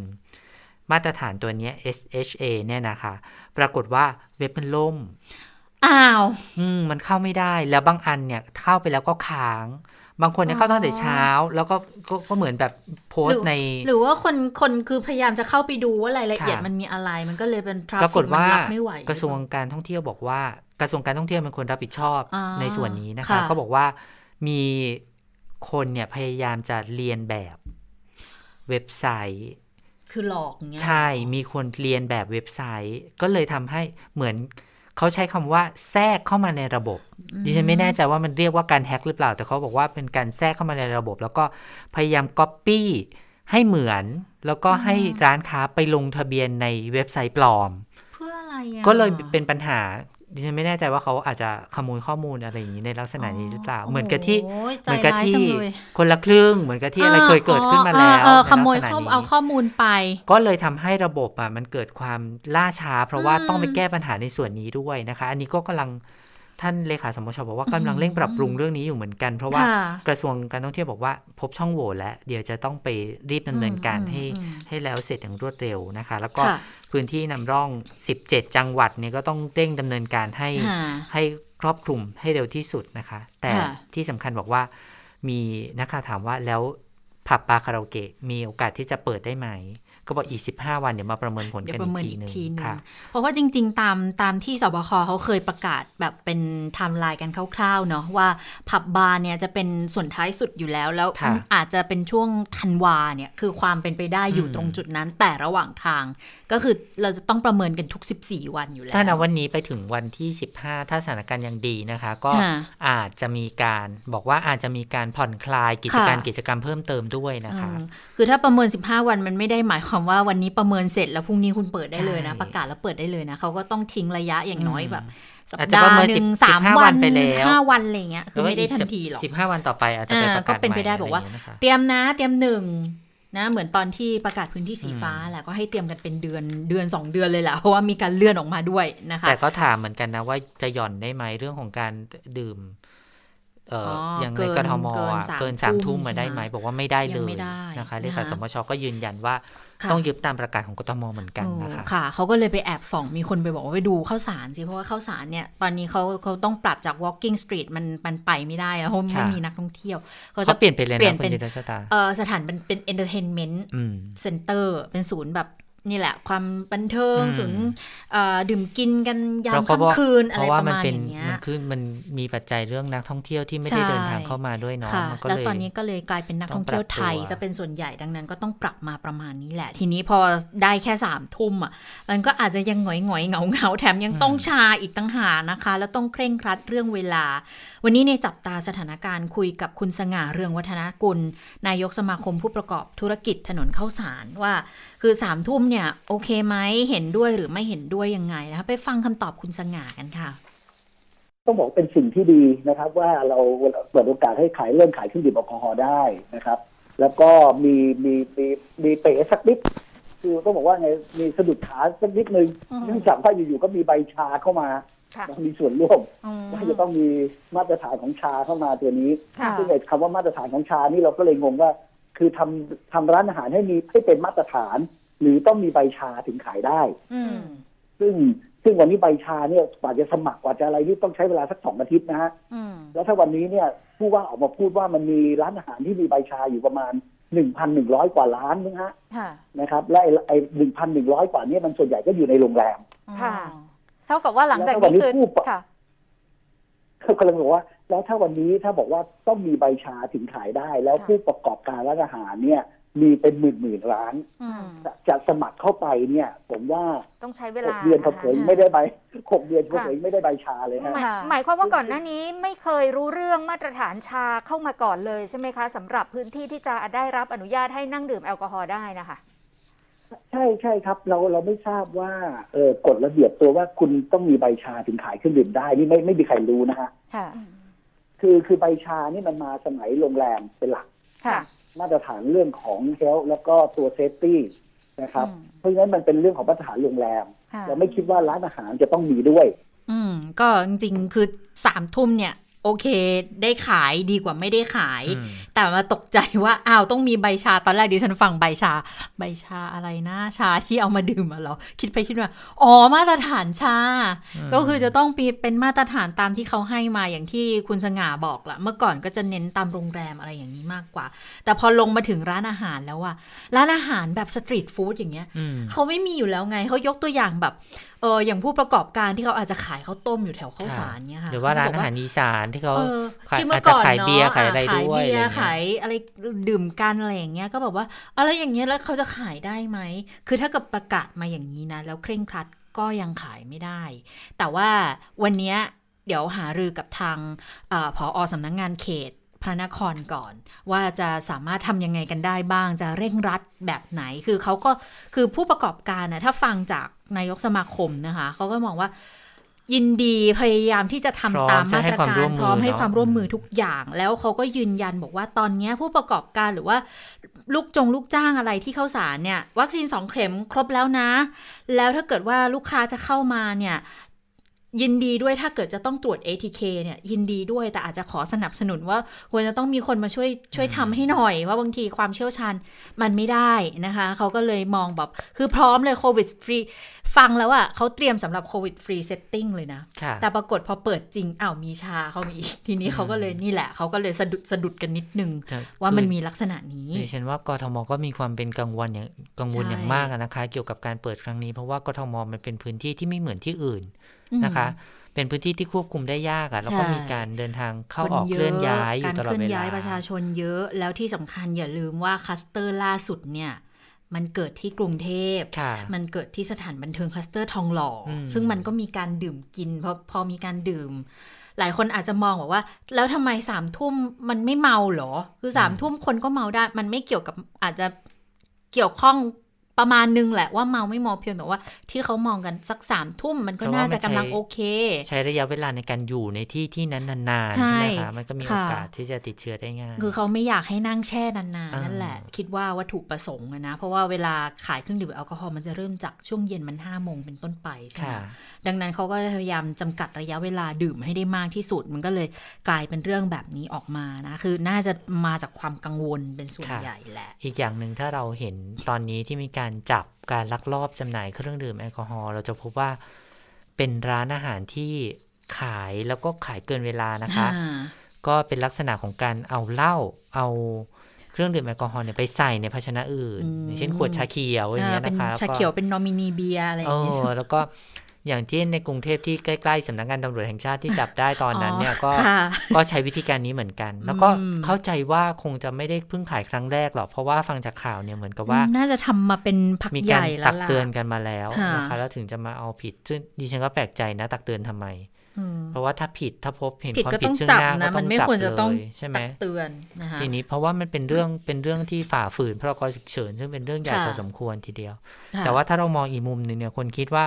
มาตรฐานตัวเนี้ย SHA เนี่ยนะคะ ปรากฏว่าเว็บมันล่ม อ้าว อืมมันเข้าไม่ได้แล้วบางอันเนี่ยเข้าไปแล้วก็ค้าง บางคนเนี่ยเข้าตั้งแต่เช้า แล้วก็ก็ก็เหมือนแบบโพสต์ใน หรือว่าคนคนคือพยายามจะเข้าไปดูว่ารายละเอียดค่ะ มันมีอะไร มันก็เลยเป็นทราฟปรากฟิฏกมันว่ารับไม่ไหว กระทรวงการท่องเที่ยวบอกว่า กระทรวงการท่องเที่ยวเป็นคนรับผิดชอบอ่าในส่วนนี้นะคะค่ะก็บอกว่ามีคนเนี่ยพยายามจะเรียนแบบเว็บไซต์ คือหลอกอย่างเงี้ย ใช่มีคนเรียนแบบเว็บไซต์ ก็เลยทำให้เหมือน เขาใช้คำว่าแทรกเข้ามาในระบบดิฉันไม่แน่ใจว่ามันเรียกว่าการแฮ็กหรือเปล่า แต่เขาบอกว่าเป็นการแทรกเข้ามาในระบบ แล้วก็พยายามก๊อปปี้ให้เหมือน แล้วก็ให้ร้านค้าไปลงทะเบียนในเว็บไซต์ปลอม เพื่ออะไรอะก็เลยเป็นปัญหา ดิฉันไม่แน่ใจว่าเขาอาจจะขโมยข้อมูลอะไรอย่างนี้ในลักษณะนี้หรือเปล่า เหมือนกับที่โอ้ยเหมือนกับใจร้ายที่จังเลยคนละครึ่ง เหมือนกับที่อะไรเคยเกิดขึ้นมาอ๋อแล้วเออในขโมยลักษณะข้อนี้เอาข้อมูลไป ก็เลยทำให้ระบบอะมันเกิดความล่าช้า เพราะว่าอืมต้องไปแก้ปัญหาในส่วนนี้ด้วยนะคะ อันนี้ก็กำลังท่านเลขาสมชบอกว่ากำลังเร่งปรับปรุงเรื่องนี้อยู่เหมือนกัน เพราะว่าค่ะกระทรวงการท่องเที่ยวบอกว่า พบช่องโหว่แล้วเดี๋ยวจะต้องไปรีบดำเนินการอืมให้อืมให้แล้วเสร็จอย่างรวดเร็วนะคะ แล้วก็ค่ะ พื้นที่นำร่อง 17 จังหวัดเนี่ยก็ต้องเร่งดำเนินการให้ค่ะให้ครอบคลุมให้เร็วที่สุดนะคะ แต่ค่ะที่สำคัญบอกว่ามีนักข่าวถามว่าแล้ว ผับบาร์คาราโอเกะมีโอกาสที่จะเปิดได้ไหม ก็บอกอีก 15 วันเดี๋ยวมาประเมินผลเดี๋ยกันวประอีเมิกนทีอีกหนึ่งทีหนึงค่ะ เพราะว่าจริง ๆ ตามตามที่ศบคเขาเคยประกาศแบบเป็นไทม์ไลน์กันคร่าวๆเนาะว่าผับบาร์เนี่ยจะเป็นส่วนท้ายสุดอยู่แล้ว แล้วค่ะอาจจะเป็นช่วงธันวาเนี่ยคือความเป็นไปได้อยู่อืมตรงจุดนั้น แต่ระหว่างทาง ก็คือเราจะต้องประเมินกันทุก 14 วันอยู่แล้วถ้าณวันนี้ไปถึงวันที่ 15 ถ้าสถานการณ์ยังดีนะคะ ก็ค่ะอาจจะมีการบอกว่าอาจจะมีการผ่อนคลายกิจการค่ะกิจกรรมเพิ่มเติมด้วยนะคะเออคือถ้าประเมิน 15 วันมันไม่ได้หมายความว่าวันนี้ประเมินเสร็จแล้วพรุ่งนี้คุณเปิดได้เลยนะใช่ประกาศแล้วเปิดได้เลยนะเขาก็ต้องทิ้งระยะอย่างน้อยอืมแบบสัปอาจจะดาประห์เมินหนึ่ง10สาม15วันไปแล้วห้าวันอะไรเงี้ยคือไม่ได้ทันทีหรอกสิบห้าวันต่อไปอาจจะไปอ่าประกาศก็เป็นไปได้ใหม่บอกว่าะรย่งเงี้ยนะคะเตรียมนะเตรียมหนึ่งนะเหมือนตอนที่ประกาศพื้นที่สีฟ้าแหละก็ให้เตรียมกันเป็นเดือนเดือนสองเดือนเลยแหละเพราะว่ามีการเลื่อนออกมาด้วยนะคะแต่ก็ถามเหมือนกันนะว่าจะหย่อนได้ไหมเรื่องของการดื่ม เอ่ออออย่างเกิในนกทมเกินอะสามเกินสามทุ่ทุ่มมมาได้ใช่ไหไหมมบอกว่าไม่ได้เลยังยไม่ได้นะคะเลนะคะขาสมชก็ยืนยันว่าค่ะต้องยึดตามประกาศของกทมเหมือนกันนะคะค่ะเขาก็เลยไปแอบส่องมีคนไปบอกว่าไปดูข้าวสารสิ เพราะว่าข้าวสารเนี่ยตอนนี้เขาเขาต้องปรับจาก walking street มันมันไปไม่ได้แล้วเพราะไม่ค่ะมีนักท่องเที่ยวเขาเขาจะเปลี่ยนไปเลยเปลี่นะยนคุเป็นณจิรชตาเออสถานเป็นเป็น entertainment อืม center เป็นศูนย์แบบ นี่แหละ ความบันเทิงอืมศูนย์เอ่อดื่มกินกันยามเพราะเขาค่ำว่าคืนเพอะไรราะว่าประมันมาณเป็นอย่างเงี้ยมันคือมันมีปัจจัยเรื่องนักท่องเที่ยวที่ไม่ได้ใช่เดินทางเข้ามาด้วยเนาะค่ะมันก็แล้วเลยตอนนี้ก็เลยกลายเป็นนักท่องเที่ยวไทยต้องปรับตัวจะเป็นส่วนใหญ่ดังนั้นก็ต้องปรับมาประมาณนี้แหละ ทีนี้พอได้แค่สามทุ่มอะมันก็อาจจะยังหงอยหงอยๆเหงาเหงาๆแถมยังต้องชาอีกตั้งหากนะคะ แล้วต้องเคร่งครัดเรื่องเวลา วันนี้ในจับตาสถานการณ์คุยกับคุณสง่าเรืองวัฒนกุล นายกสมาคมผู้ประกอบธุรกิจถนนข้าวสารว่า คือสามทุ่มเนี่ยโอเคไหมเห็นด้วยหรือไม่เห็นด้วยยังไงนะคะไปฟังคำตอบคุณสง่ากันค่ะ ต้องบอกเป็นสิ่งที่ดีนะครับ ว่าเราเปิดโอกาสให้ขายเริ่มขายเครื่องดื่มแอลกอฮอล์ได้นะครับ แล้วก็มีมีมีมีเป๋สักนิดคือต้องบอกว่าไงมีสะดุดขาสักนิดนึงอืมเนื่องจากว่าอยู่ๆก็มีใบชาเข้ามาค่ะมีส่วนร่วมอืมว่าจะต้องมีมาตรฐานของชาเข้ามาตัวนี้ค่ะซึ่งไอ้คำว่ามาตรฐานของชานี่เราก็เลยงงว่า คือทำทำร้านอาหารให้มีให้เป็นมาตรฐาน หรือต้องมีใบชาถึงขายได้ อืม ซึ่งซึ่งวันนี้ใบชาเนี่ยกว่าจะสมัครกว่าจะอะไรนี่ต้องใช้เวลาสักสองอาทิตย์นะฮะอืม แล้วถ้าวันนี้เนี่ยผู้ว่าออกมาพูดว่ามันมีร้านอาหารที่มีใบชาอยู่ประมาณหนึ่งพันหนึ่งร้อยกว่าร้านนึงฮะค่ะนะครับและไอ้ไอ้หนึ่งพันหนึ่งร้อยกว่านี้มันส่วนใหญ่ก็อยู่ในโรงแรม ค่ะเท่ากับว่าหลังจากแล้วก็วันนี้นี้คือผู้ปะ ค่ะ เขากำลังบอกว่า แล้วถ้าวันนี้ถ้าบอกว่าต้องมีใบชาถึงขายได้ แล้วค่ะ ผู้ประกอบการร้านอาหารเนี่ย มีเป็นหมื่นหมื่นๆร้านอืมจะจะสมัครเข้าไปเนี่ย ผมว่าต้องใช้เวหลากเดือนนะคะเผยๆไม่ได้ใบหกเดือนค่ะเผยๆไม่ได้ใบชาเลยฮะหมายค่ะหมายความว่าก่อนหน้านี้ไม่เคยรู้เรื่องมาตรฐานชาเข้ามาก่อนเลยใช่ไหมคะสำหรับพื้นที่ที่จะได้รับอนุญาตให้นั่งดื่มแอลกอฮอล์ได้นะคะใช่ใช่ครับ เราเราไม่ทราบว่าเออกฎระเบียบตัวว่าคุณต้องมีใบชาถึงขายเครื่องดื่มได้นี่ไม่ไม่มีใครรู้นะฮะค่ะคือคือใบ SHA นี่มันมาสมัยโรงแรมเป็นหลักค่ะ มาตรฐานเรื่องของ health แล้วก็ตัว safety นะครับอืมเพราะฉะนั้นมันเป็นเรื่องของมาตรฐานโรงแรมค่ะเราไม่คิดว่าร้านอาหารจะต้องมีด้วย อืม ก็จริงๆคือสามทุ่มเนี่ย โอเค ได้ขายดีกว่าไม่ได้ขายอืมแต่มาตกใจว่าอ้าวต้องมีใบ SHA ตอนแรกดิฉันฟังใบชา ใบชาอะไรนะชาที่เอามาดื่มอะเหรอ คิดไปคิดมาอ๋อมาตรฐานชา ก็คือจะต้องมีเป็นมาตรฐานตามที่เขาให้มาอย่างที่คุณสง่าบอกละเมื่อก่อนก็จะเน้นตามโรงแรมอะไรอย่างนี้มากกว่า แต่พอลงมาถึงร้านอาหารแล้วอะร้านอาหารแบบสตรีทฟู้ดอย่างเงี้ยอืมเขาไม่มีอยู่แล้วไงเขายกตัวอย่างแบบเอออย่างผู้ประกอบการที่เขาอาจจะขายข้าวต้มอยู่แถวข้าวสารเนี่ยค่ะหรือว่าร้านเขอาบกหารอีสานที่เขาเออขายที่เมื่อาอจจะก่อนขายเนาะเบียร์ขายอะอะไรขายด้วยเบียอะไรร์เงี้ขายยอะไรดื่มกันอะไรอย่างเงี้ยก็บอกว่าอะไรอย่างเงี้ยแล้วเขาจะขายได้ไหมคือถ้าเกิดประกาศมาอย่างนี้นะแล้วเคร่งครัดก็ยังขายไม่ได้ แต่ว่าวันเนี้ยเดี๋ยวหารือกับทางเออผออสำนักงงานเขต พระนครก่อน ว่าจะสามารถทำยังไงกันได้บ้าง จะเร่งรัดแบบไหน คือเขาก็คือผู้ประกอบการนะถ้าฟังจากนายกสมาคมนะคะเขาก็มองว่ายินดีพยายามที่จะทำพร้อมตามจะมาให้ตรความการร่วมมือพร้อมให้เนอะความร่วมมือทุกอย่าง แล้วเขาก็ยืนยันบอกว่าตอนเนี้ยผู้ประกอบการหรือว่า ลูกจงลูกจ้างอะไรที่เข้าสารเนี่ย วัคซีนสองเข็มครบแล้วนะ แล้วถ้าเกิดว่าลูกค้าจะเข้ามาเนี่ย ยินดีด้วยถ้าเกิดจะต้องตรวจ ATK เนี่ยยินดีด้วยแต่อาจจะขอสนับสนุนว่าควรจะต้องมีคนมาช่วยช่วยทำให้หน่อย ว่าบางทีความเชี่ยวชาญมันไม่ได้นะคะเขาก็เลยมองแบบคือพร้อมเลย COVID Free ฟังแล้วอะเขาเตรียมสำหรับ COVID Free Setting เลยนะค่ะแต่ปรากฏพอเปิดจริงอ้าวมี SHA เขามีอีก ทีนี้เขาก็เลยนี่แหละ เขาก็เลยสะดุดสะดุดกันนิดนึงแต่ว่ามันคือมีลักษณะนี้ดิฉันว่ากทมก็มีความเป็นกังวลอย่างกังวลใช่อย่างมากอะนะคะ เกี่ยวกับการเปิดครั้งนี้เพราะว่ากทมมันเป็นพื้นที่ที่ไม่เหมือนที่อื่นอืม นะคะ เป็นพื้นที่ที่ควบคุมได้ยากอะแล้วก็ใช่มีการเดินทางเข้าคนออกเยเคลื่อนย้ายอยู่การตลอเคดลื่อนเวลาย้ายประชาชนเยอะ แล้วที่สำคัญอย่าลืมว่าคลัสเตอร์ล่าสุดเนี่ยมันเกิดที่กรุงเทพค่ะมันเกิดที่สถานบันเทิงคลัสเตอร์ทองหล่ออืมซึ่งมันก็มีการดื่มกินพอพอมีการดื่ม หลายคนอาจจะมองบอกว่า แล้วทำไมสามทุ่มมันไม่เมาเหรอ คือสามทุ่มคนก็เมาได้ มันไม่เกี่ยวกับอาจจะเกี่ยวข้อง ประมาณนึงแหละว่าเมาไม่เมาเพียงแต่ว่า ที่เขามองกันสักสามทุ่มมันก็น่าจะกำลังโอเค ใช้ระยะเวลาในการอยู่ในที่ที่นั้นนานๆใช่ใช่ไหมคะมันก็มีโอค่ะกาสที่จะติดเชื้อได้ง่ายคือเขาไม่อยากให้นั่งแช่นานๆอ่านั่นั่นแหละ คิดว่าวัตถุประสงค์อะนะ เพราะว่าเวลาขายเครื่องดื่มแอลกอฮอล์มันจะเริ่มจากช่วงเย็นมันห้าโมงเป็นต้นไปใช่ไหมค่ะดังนั้นเขาก็พยายามจำกัดระยะเวลาดื่มให้ได้มากที่สุด มันก็เลยกลายเป็นเรื่องแบบนี้ออกมานะคือน่าจะมาจากความกังวลเป็นส่วนค่ะใหญ่แหละ อีกอย่างหนึ่งถ้าเราเห็นตอนนี้ที่มีการจับการลักลอบจำหน่ายเครื่องดื่มแอลกอฮอล์เราจะพบว่าเป็นร้านอาหารที่ขายแล้วก็ขายเกินเวลานะคะ ก็เป็นลักษณะของการเอาเหล้าเอาเครื่องดื่มแอลกอฮอล์เนี่ยไปใส่ในภาชนะอื่นอืมอย่างเช่นขวดชาเขียวอย่างเงี้ยเป็นนะคะชาเขียวเป็นนอมินีเบียร์อะไรอเอย่างเงี้ยอแล้วก็ อย่างที่ในกรุงเทพที่ใกล้ๆสำนักงานตำรวจแห่งชาติที่จับได้ตอนนั้นเนี่ยก็ค่ะก็ใช้วิธีการนี้เหมือนกัน แล้วก็อืมเข้าใจว่าคงจะไม่ได้เพิ่งขายครั้งแรกหรอกเพราะว่าฟังจากข่าวเนี่ยเหมือนกับว่า น่าจะทำมาเป็นพักมีใหการญ่แล้ตัวกล่ะเตือนกันมาแล้วค่ะนะคะแล้วถึงจะมาเอาผิดซึ่งดิฉันก็แปลกใจนะ ตักเตือนทำไมอืมเพราะว่าถ้าผิดถ้าพบเห็นผิดความก็ผิดต้องซึ่งจับหน้านะก็มันต้องไม่จับควรจะต้องเลยใช่ไหมตักเตือนนะคะทีนี้เพราะว่ามันเป็นเรื่องเป็นเรื่องที่ฝ่าฝืนพรกฉุกเฉินซึ่งเป็นเรื่องใหญ่ค่ะพอสมควรทีเดียวค่ะแต่ว่าถ้าเรามองอีกมุมหนึ่งเนี่ยคนคิดว่า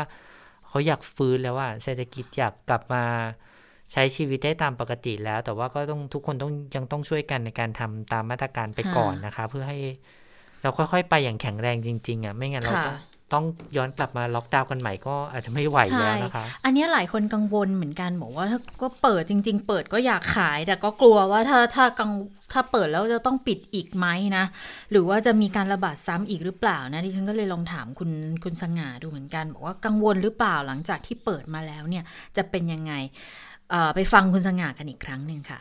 เขาอยากฟื้นแล้วว่าเศรษฐกิจอยากกลับมาใช้ชีวิตได้ตามปกติแล้ว แต่ว่าก็ต้องทุกคนต้องยังต้องช่วยกันในการทำตามมาตรการไปก่อนนะคะ เพื่อให้เราค่อยๆ ไปอย่างแข็งแรงจริง ๆ อะ ไม่งั้นเราต้อง ต้องย้อนกลับมาล็อกดาวน์กันใหม่ก็อาจจะไม่ไหวแล้วนะคะ อันเนี้ยหลายคนกังวลเหมือนกันบอกว่าถ้าก็เปิดจริง ๆ เปิดก็อยากขาย แต่ก็กลัวว่าถ้าถ้ากังถ้าเปิดแล้วจะต้องปิดอีกไหมนะ หรือว่าจะมีการระบาดซ้ำอีกหรือเปล่านะดิฉันก็เลยลองถามคุณคุณสง่าดูเหมือนกัน บอกว่ากังวลหรือเปล่าหลังจากที่เปิดมาแล้วเนี่ยจะเป็นยังไงเอ่อไปฟังคุณสง่ากันอีกครั้งหนึ่งค่ะ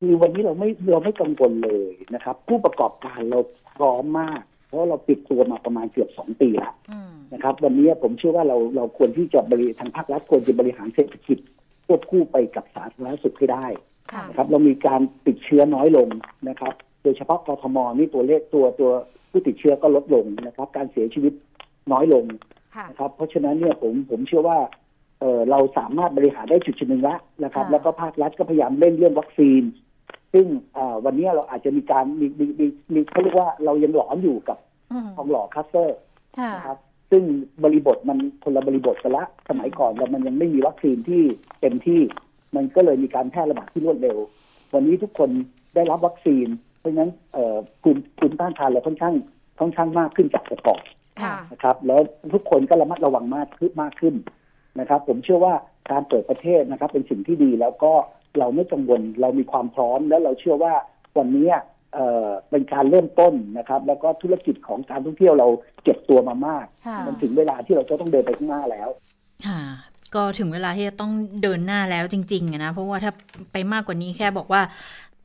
คือวันนี้เราไม่เราไม่กังวลเลยนะครับ ผู้ประกอบการเราพร้อมมาก เพราะเราปิดตัวมาประมาณเกือบสองปีแล้วอืมนะครับ วันนี้ผมเชื่อว่าเราเราควรที่จะบริทางภาครัฐควรจะบริหารเศรษฐกิจควบคู่ไปกับสาธารณสุขให้ได้ค่ะนะครับ เรามีการติดเชื้อน้อยลงนะครับ โดยเฉพาะกทมนี่ตัวเลขตัวตัวผู้ติดเชื้อก็ลดลงนะครับ การเสียชีวิตน้อยลงค่ะนะครับ เพราะฉะนั้นเนี่ยผมผมเชื่อว่าเออเราสามารถบริหารได้จุดจุดหนึ่งแล้วนะครับค่ะแล้วก็ภาครัฐก็พยายามเล่นเรื่องวัคซีน ซึ่งอ่าวันนี้เราอาจจะมีการมีมีมีมีเขาเรียกว่าเรายังหลอนอยู่กับอืมทองหล่อคัสเตอร์ค่ะนะครับซึ่งบริบทมันคนละบริบทกันละสมัยก่อนเรามันยังไม่มีวัคซีนที่เต็มที่ มันก็เลยมีการแพร่ระบาดที่รวดเร็ว วันนี้ทุกคนได้รับวัคซีน เพราะฉะนั้นเอ่อภูมิภูมิต้านทานเราค่อนข้างค่อนข้างมากขึ้นจากแต่ก่อนค่ะนะครับ แล้วทุกคนก็ระมัดระวังมากขึ้นมากขึ้นนะครับ ผมเชื่อว่าการเปิดประเทศนะครับ เป็นสิ่งที่ดีแล้วก็ เราไม่กังวลเรามีความพร้อม แล้วเราเชื่อว่าวันนี้เอ่อเป็นการเริ่มต้นนะครับ แล้วก็ธุรกิจของการท่องเที่ยวเราเก็บตัวมามากค่ะมันถึงเวลาที่เราจะต้องเดินไปข้างหน้าแล้วค่ะก็ถึงเวลาที่จะต้องเดินหน้าแล้วจริงๆอะนะเพราะว่าถ้าไปมากกว่านี้แค่บอกว่า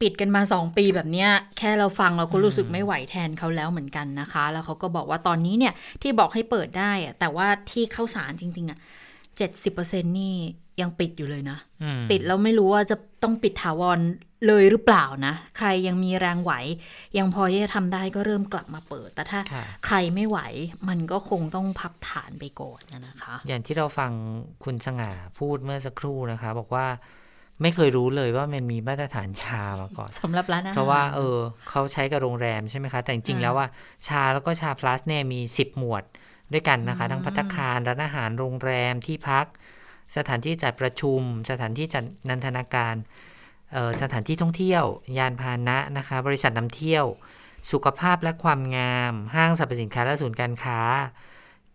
ปิดกันมาสองปีแบบเนี้ยแค่เราฟังเราก็รู้สึกไม่ไหวแทนเขาแล้วเหมือนกันนะคะ แล้วเขาก็บอกว่าตอนนี้เนี่ยที่บอกให้เปิดได้อะแต่ว่าที่เข้าสารจริง ๆอะเจ็ดสิบเปอร์เซ็นนี่ ยังปิดอยู่เลยนะอืมปิดแล้วไม่รู้ว่าจะต้องปิดถาวรเลยหรือเปล่านะ ใครยังมีแรงไหว ยังพอที่จะทำได้ก็เริ่มกลับมาเปิด แต่ถ้าค่ะใครไม่ไหวมันก็คงต้องพับฐานไปก่อนนะคะ อย่างที่เราฟังคุณสง่าพูดเมื่อสักครู่นะคะ บอกว่าไม่เคยรู้เลยว่ามันมีมาตรฐานชามาก่อนสำหรับร้านอาหารเพราะว่า เออเขาใช้กับโรงแรมใช่ไหมคะ แต่จริงๆอ่าแล้วว่าชาแล้วก็ชาพลัสเนี่ยมี 10 หมวดด้วยกันนะคะอืมทั้งพัตตาคารร้านอาหารโรงแรมที่พัก สถานที่จัดประชุม สถานที่จัดนันทนาการเอ่อสถานที่ท่องเที่ยว ยานพาหนะนะคะ บริษัทนำเที่ยว สุขภาพและความงาม ห้างสรรพสินค้าและศูนย์การค้า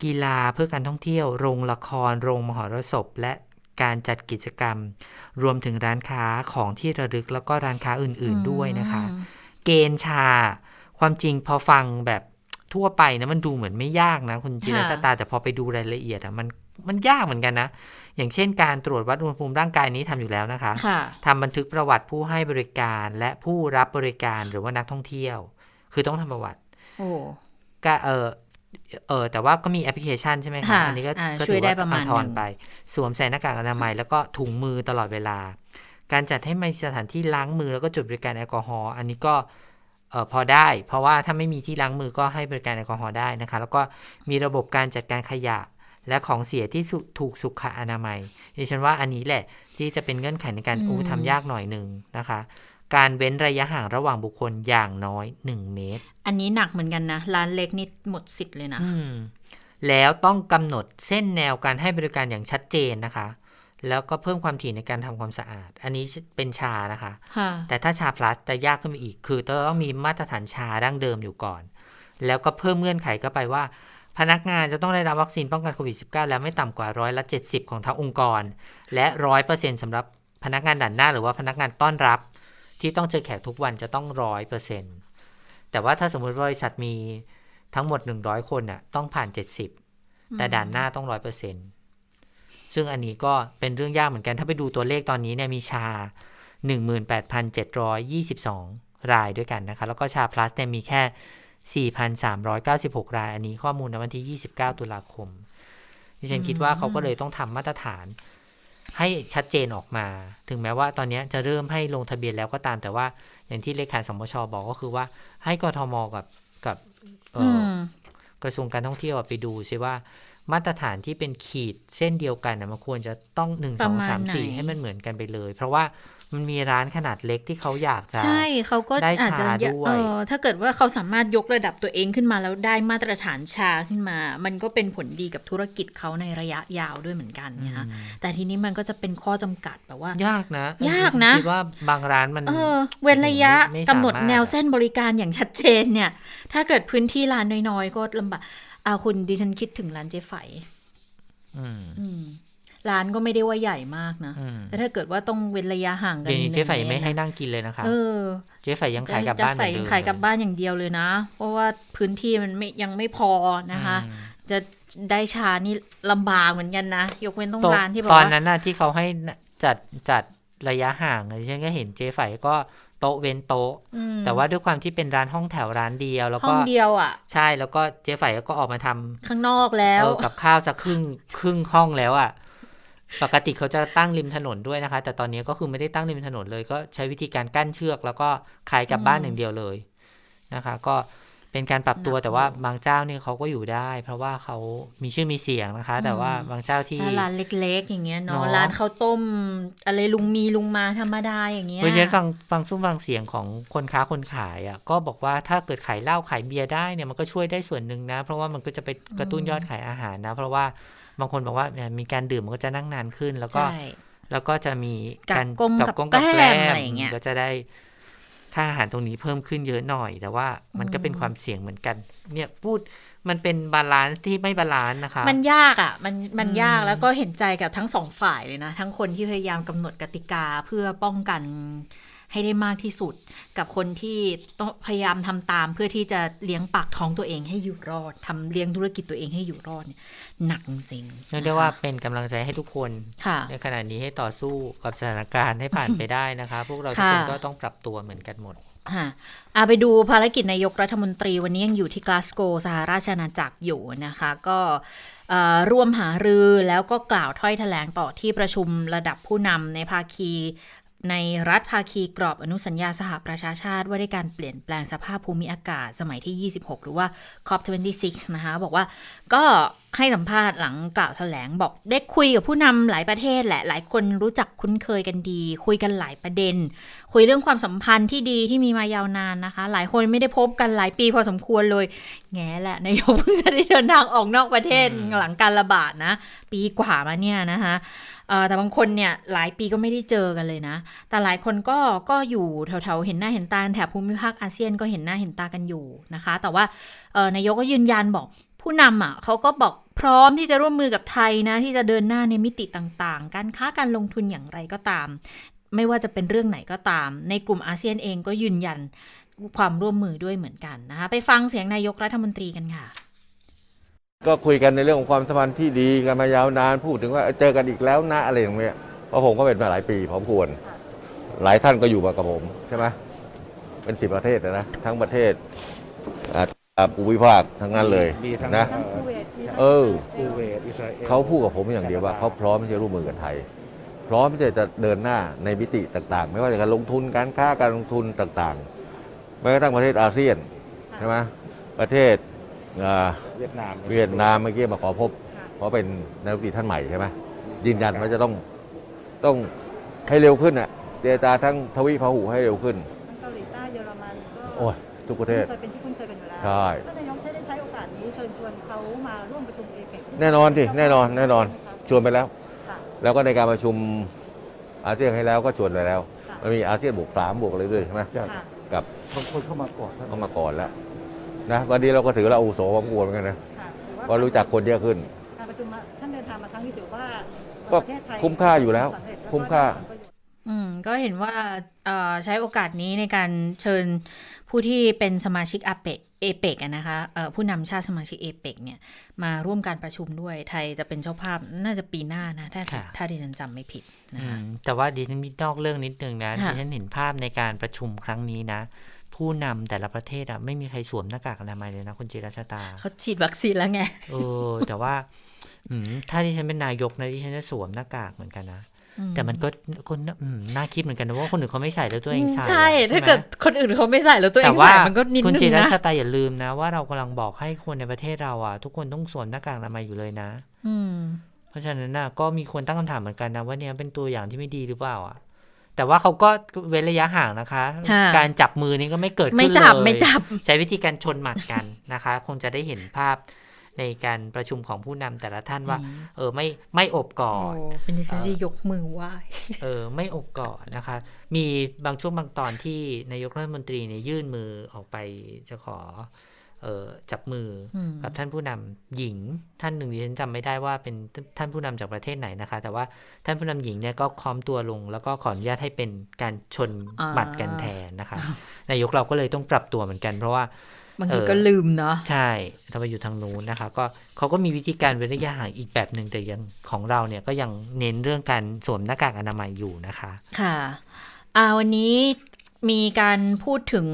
กีฬาเพื่อการท่องเที่ยว โรงละคร โรงมหรสพ และการจัดกิจกรรม รวมถึงร้านค้าของที่ระลึกแล้วก็ร้านค้าอื่น ๆด้วยนะคะ เกณฑ์ชา ความจริงพอฟังแบบทั่วไปนะมันดูเหมือนไม่ยากนะคุณจิรค่ะสตาแต่พอไปดูรายละเอียดอะมันมันยากเหมือนกันนะ อย่างเช่นการตรวจวัดอุณหภูมิร่างกายนี้ทำอยู่แล้วนะคะค่ะทำบันทึกประวัติผู้ให้บริการและผู้รับบริการหรือว่านักท่องเที่ยว คือต้องทำประวัติโอ้ก็เออเออแต่ว่าก็มีแอปพลิเคชันใช่ไหมคะค่ะอันนี้ก็อ่าก็ช่วยได้ถือประมาณทอนหนึ่งไป สวมใส่หน้ากากอนามัย แล้วก็ถุงมือตลอดเวลา การจัดให้มีสถานที่ล้างมือแล้วก็จุดบริการแอลกอฮอล์อันนี้ก็เออพอได้ เพราะว่าถ้าไม่มีที่ล้างมือก็ให้บริการแอลกอฮอล์ได้นะคะ แล้วก็มีระบบการจัดการขยะ และของเสียที่สุถูกสุขอนามัยดิฉันว่าอันนี้แหละที่จะเป็นเงื่อนไขในการอืมอู้ทำยากหน่อยหนึ่งนะคะ การเว้นระยะห่างระหว่างบุคคลอย่างน้อย 1 เมตร อันนี้หนักเหมือนกันนะ ร้านเล็กนี่หมดสิทธิ์เลยนะอืมแล้วต้องกำหนดเส้นแนวการให้บริการอย่างชัดเจนนะคะ แล้วก็เพิ่มความถี่ในการทำความสะอาด อันนี้เป็นชานะคะค่ะแต่ถ้าชาพลัสจะยากขึ้นไปอีก คือต้องมีมาตรฐานชาดั้งเดิมอยู่ก่อน แล้วก็เพิ่มเงื่อนไขเข้าไปว่า พนักงานจะต้องได้รับวัคซีนป้องกันโควิด -19 แล้วไม่ต่ำกว่าร้อยละ 70 ของทั้งองค์กร และร้อยเปอร์เซ็นสำหรับพนักงานด่านหน้า หรือว่าพนักงานต้อนรับ ที่ต้องเจอแขกทุกวันจะต้องร้อยเปอร์เซ็นแต่ว่าถ้าสมมติบริษัทมีทั้งหมด 100 คนน่ะต้องผ่าน 70 แต่ด่านหน้าต้องร้อยเปอร์เซ็นซึ่งอันนี้ก็เป็นเรื่องยากเหมือนกันถ้าไปดูตัวเลขตอนนี้เนี่ยมีชา 18,722 รายด้วยกันนะคะ แล้วก็ชาพลัสเนี่ยมีแค่ 4,396 ราย อันนี้ข้อมูลในวันที่ 29 ตุลาคม ดิฉันคิดว่าเขาก็เลยต้องทำมาตรฐาน ให้ชัดเจนออกมา ถึงแม้ว่าตอนนี้จะเริ่มให้ลงทะเบียนแล้วก็ตาม แต่ว่าอย่างที่เลขาสมชบอกก็คือว่า ให้กทมกับกับเอ่อืออมกระทรวงการท่องเที่ยวอะไปดูซิว่ามาตรฐานที่เป็นขีดเส้นเดียวกันนะมันควรจะต้องหนึ่งปสระองมาณสามสี่ไหนให้มันเหมือนกันไปเลย เพราะว่า มันมีร้านขนาดเล็กที่เขาอยากจะใช่เขาก็ได้อาจจะชาเยอะด้วยเออถ้าเกิดว่าเขาสามารถยกระดับตัวเองขึ้นมาแล้วได้มาตรฐานชาขึ้นมา มันก็เป็นผลดีกับธุรกิจเขาในระยะยาวด้วยเหมือนกันนะคะแต่ทีนี้มันก็จะเป็นข้อจำกัดแบบว่า ยากนะ ยากนะคิดว่าบางร้านมันเออเว้นระยะไม่ไม่กำหนดสามารถแนวเส้นบริการอย่างชัดเจนเนี่ย ถ้าเกิดพื้นที่ร้านน้อยๆก็ลำบากอาคุณดิฉันคิดถึงร้านเจ๊ไฝอืมอืม ร้านก็ไม่ได้ว่าใหญ่มากนะอืมแต่ถ้าเกิดว่าต้องเว้นระยะห่างกันเดี๋ยวนี้เจ๊ไฝหนึ่งไม่ให้เตรนั่งกินเลยนะคะเออเจ๊ไฝยังขายกลับบ้านเหมืจะอนเดิมขายกลับบ้านอย่างเดียวเลยนะ เพราะว่าพื้นที่มันไม่ยังไม่พอนะคะอืมจะได้ชานี่ลำบากเหมือนกันนะยกเว้นต้องโต๊ะร้านที่แบบตอนว่านั้นน่ะที่เขาให้จัดจัดระยะห่างดิฉันก็เห็นเจ๊ไฝก็โต๊ะเว้นโต๊ะอืมแต่ว่าด้วยความที่เป็นร้านห้องแถวร้านเดียว แล้วห้อก็งเดียวอะ ใช่แล้วก็เจ๊ไฝก็ออกมาทำข้างนอกแล้วเออกับข้าวสักครึ่งครึ่งห้องแล้วอะ่ะ ปกติเขาจะตั้งริมถนนด้วยนะคะ แต่ตอนนี้ก็คือไม่ได้ตั้งริมถนนเลย ก็ใช้วิธีการกั้นเชือก แล้วก็ขายกลับบ้านอย่างเดียวเลยนะคะ ก็เป็นการปรับตัวหนักแต่ว่าอยู่บางเจ้านี่เขาก็อยู่ได้ เพราะว่าเขามีชื่อมีเสียงนะคะ แต่ว่าบางเจ้าที่ถ้าร้านเล็ก ๆ อย่างเงี้ยเนาะเนอะร้านข้าวต้ม อะไรลุงมีลุงมาธรรมดาอย่างเงี้ยเมื่อกี้ฟังฟังซุ้มฟังเสียงของคนค้าคนขายอะก็บอกว่าถ้าเกิดขายเหล้าขายเบียร์ได้เนี่ยมันก็ช่วยได้ส่วนหนึ่งนะ เพราะว่ามันก็จะไปกระตุ้นยอดขายอาหารนะ เพราะว่า บางคนบอกว่าเนี่ยมีการดื่มมันก็จะนั่งนานขึ้น แล้วก็ใช่แล้วก็จะมีกับการกงกับกับกงแกล้มแกล้อะไรอย่างเงี้ยก็จะได้ค่าอาหารตรงนี้เพิ่มขึ้นเยอะหน่อย แต่ว่ามันก็เป็นความเสี่ยงเหมือนกัน เนี่ยพูดมันเป็น balance ที่ไม่ balance นะคะ มันยากอะ มันมันยากแล้วก็เห็นใจกับทั้งสองฝ่ายเลยนะ ทั้งคนที่พยายามกำหนดกติกาเพื่อป้องกัน ให้ได้มากที่สุด กับคนที่ต้องพยายามทำตาม เพื่อที่จะเลี้ยงปากท้องตัวเองให้อยู่รอดทำเลี้ยงธุรกิจตัวเองให้อยู่รอดเนี่ยหนักจริงๆเรียกได้ว่าเป็นกำลังใจให้ทุกคนค่ะในขณะนี้ให้ต่อสู้กับสถานการณ์ให้ผ่านไปได้นะคะ พวกเราทุกคนค่ะก็ต้องปรับตัวเหมือนกันหมดค่ะอาไปดูภารกิจนายกรัฐมนตรีวันนี้ยังอยู่ที่กลาสโกสหราชอาณาจักรอยู่นะคะ ก็เอ่อร่วมหารือแล้วก็กล่าวถ้อยแถลงต่อที่ประชุมระดับผู้นำในภาคี ในรัฐภาคีกรอบอนุสัญญาสหประชาชาติ ว่าด้วยการเปลี่ยนแปลงสภาพภูมิอากาศสมัยที่ 26 หรือว่า COP26 นะคะ บอกว่าก็ ให้สัมภาษณ์หลังกล่าวแถลงบอกได้คุยกับผู้นำหลายประเทศแหละ หลายคนรู้จักคุ้นเคยกันดี คุยกันหลายประเด็น คุยเรื่องความสัมพันธ์ที่ดีที่มีมายาวนานนะคะ หลายคนไม่ได้พบกันหลายปีพอสมควรเลย แง่แหละนายกเพิ่งจะได้เดินทางออกนอกประเทศอืมหลังการระบาดนะ ปีกว่ามาเนี่ยนะคะเอ่อแต่บางคนเนี่ยหลายปีก็ไม่ได้เจอกันเลยนะ แต่หลายคนก็ก็อยู่แถวๆเห็นหน้าเห็นตาแถบภูมิภาคอาเซียนก็เห็นหน้าเห็นตากันอยู่นะคะ แต่ว่าเอ่อนายกก็ยืนยันบอก ผู้นำอะเขาก็บอกพร้อมที่จะร่วมมือกับไทยนะ ที่จะเดินหน้าในมิติต่างๆ การค้าการลงทุนอย่างไรก็ตาม ไม่ว่าจะเป็นเรื่องไหนก็ตาม ในกลุ่มอาเซียนเองก็ยืนยันความร่วมมือด้วยเหมือนกันนะคะไปฟังเสียงนายกรัฐมนตรีกันค่ะ ก็คุยกันในเรื่องของความสัมพันธ์ที่ดีกันมายาวนานพูดถึงว่าเจอกันอีกแล้วนะอะไรอย่างเงี้ยเพราะผมก็เป็นมาหลายปีพอมควร หลายท่านก็อยู่มากับผมใช่ไหมเป็นสิบประเทศนะทั้งประเทศอ่า ภูมิภาคทั้งนั้นเลยมีทั้งนะเอ่อเออคูเวตอิสราเอลเขาพูดกับผมอย่างเดียวว่าเขาพร้อมที่จะร่วมมือกับไทย พร้อมที่จะเดินหน้าในมิติต่าง ๆ ไม่ว่าจะการลงทุนการค้าการลงทุนต่างๆแม้กระทั่งประเทศอาเซียนใช่ไหมประเทศอ่าเวียดนามเวียดนามเมื่อกี้มาขอพบ เพราะเป็นนายกรัฐมนตรีท่านใหม่ใช่ไหมยืนยันว่าจะต้องต้องให้เร็วขึ้นอะเจรจาทั้งทวีพหุให้เร็วขึ้นเกาหลีใต้เยอรมันก็โอ้ยทุกประเทศ ใช่ท่านนายกได้ใช้โอกาสนี้เชิญชวนเขามาร่วมประชุมเอเปกแน่นอนสิแน่นอนแน่นอนชวนไปแล้วค่ะแล้วก็ในการประชุมอาเซียนให้แล้วก็ชวนไปแล้วค่ะมันมีอาเซียนบวกสามบวกอะไรด้วยใช่ไหมค่ะกับบางคนเข้ามาก่อนเข้ามาก่อนแล้วนะวันนี้เราก็ถือเราอาวุโสพอสมควรเหมือนกันนะค่ะถือว่าก็รู้จักคนเยอะขึ้นการประชุมมาท่านเดินทางมาครั้งนี้ถือว่าก็ประเทศไทยคุ้มค่าอยู่แล้วสำเร็จแก็คุ้มค่าได้ผลประโยชน์อืมก็เห็นว่าเอ่อใช้โอกาสนี้ในการเชิญ ผู้ที่เป็นสมาชิกอาเปกเอเปกนะคะเอ่อผู้นำชาติสมาชิกเอเปกเนี่ยมาร่วมการประชุมด้วยไทยจะเป็นเจ้าภาพน่าจะปีหน้านะ ถ้าค่ะถ้าดิฉันจำไม่ผิดนะอืคะมแต่ว่าดิฉันมีนอกเรื่องนิดนึงนะค่ะดิฉันเห็นภาพในการประชุมครั้งนี้นะ ผู้นำแต่ละประเทศอะไม่มีใครสวมหน้ากากอนามัยเลยนะคุณจิรชตาเขาฉีดวัคซีนแล้วไงเออแต่ว่าอืมถ้าดิฉันเป็นนายกนะดิฉันจะสวมหน้ากากเหมือนกันนะ แต่มันก็ก็อืมน่าคิดเหมือนกันนะว่าคนอื่นเขาไม่ใส่แล้วตัวเองใส่อะใช่ ถ้าไหมเกิดคนอื่นเขาไม่ใส่แล้วตัวเอแต่งว่าใส่มันก็นิดคุณนึจิงรนะชตาอย่าลืมนะ ว่าเรากำลังบอกให้คนในประเทศเราอะ ทุกคนต้องสวมหน้ากากอนามัยอยู่เลยนะ อืมเพราะฉะนั้นน่ะก็มีคนตั้งคำถามเหมือนกันนะว่าเนี่ยเป็นตัวอย่างที่ไม่ดีหรือเปล่าอะแต่ว่าเขาก็เว้นระยะห่างนะคะค่ะการจับมือนี่ก็ไม่เกิดขึ้นไม่จับเลยไม่จับ ใช้วิธีการชนหมัดกันนะคะ คงจะได้เห็นภาพ ในการประชุมของผู้นำแต่ละท่านว่า เออไม่ไม่อบกอดโอ้เป็นดิฉันจะยกมือไหว้เออไม่อบกอดนะคะ มีบางช่วงบางตอนที่นายกรัฐมนตรีเนี่ยยื่นมือออกไปจะขอเออจับมืออมกับท่านผู้นำหญิงท่านหนึ่งดิฉันจำไม่ได้ว่าเป็นท่านผู้นำจากประเทศไหนนะคะ แต่ว่าท่านผู้นำหญิงเนี่ยก็ค้อมตัวลง แล้วก็ขออนุญาตให้เป็นการชนหมัดกันแทนนะคะ นายกเราก็เลยต้องปรับตัวเหมือนกัน เพราะว่า บางทีเออก็ลืมเนาะใช่ทำไมอยู่ทางนู้นนะคะ ก็เขาก็มีวิธีการเว้นระยะห่างอีกแบบหนึ่งแต่ยังของเราเนี่ยก็ยังเน้นเรื่องการสวมหน้ากากอนามัยอยู่นะคะ ค่ะอ่าวันนี้มีการพูดถึง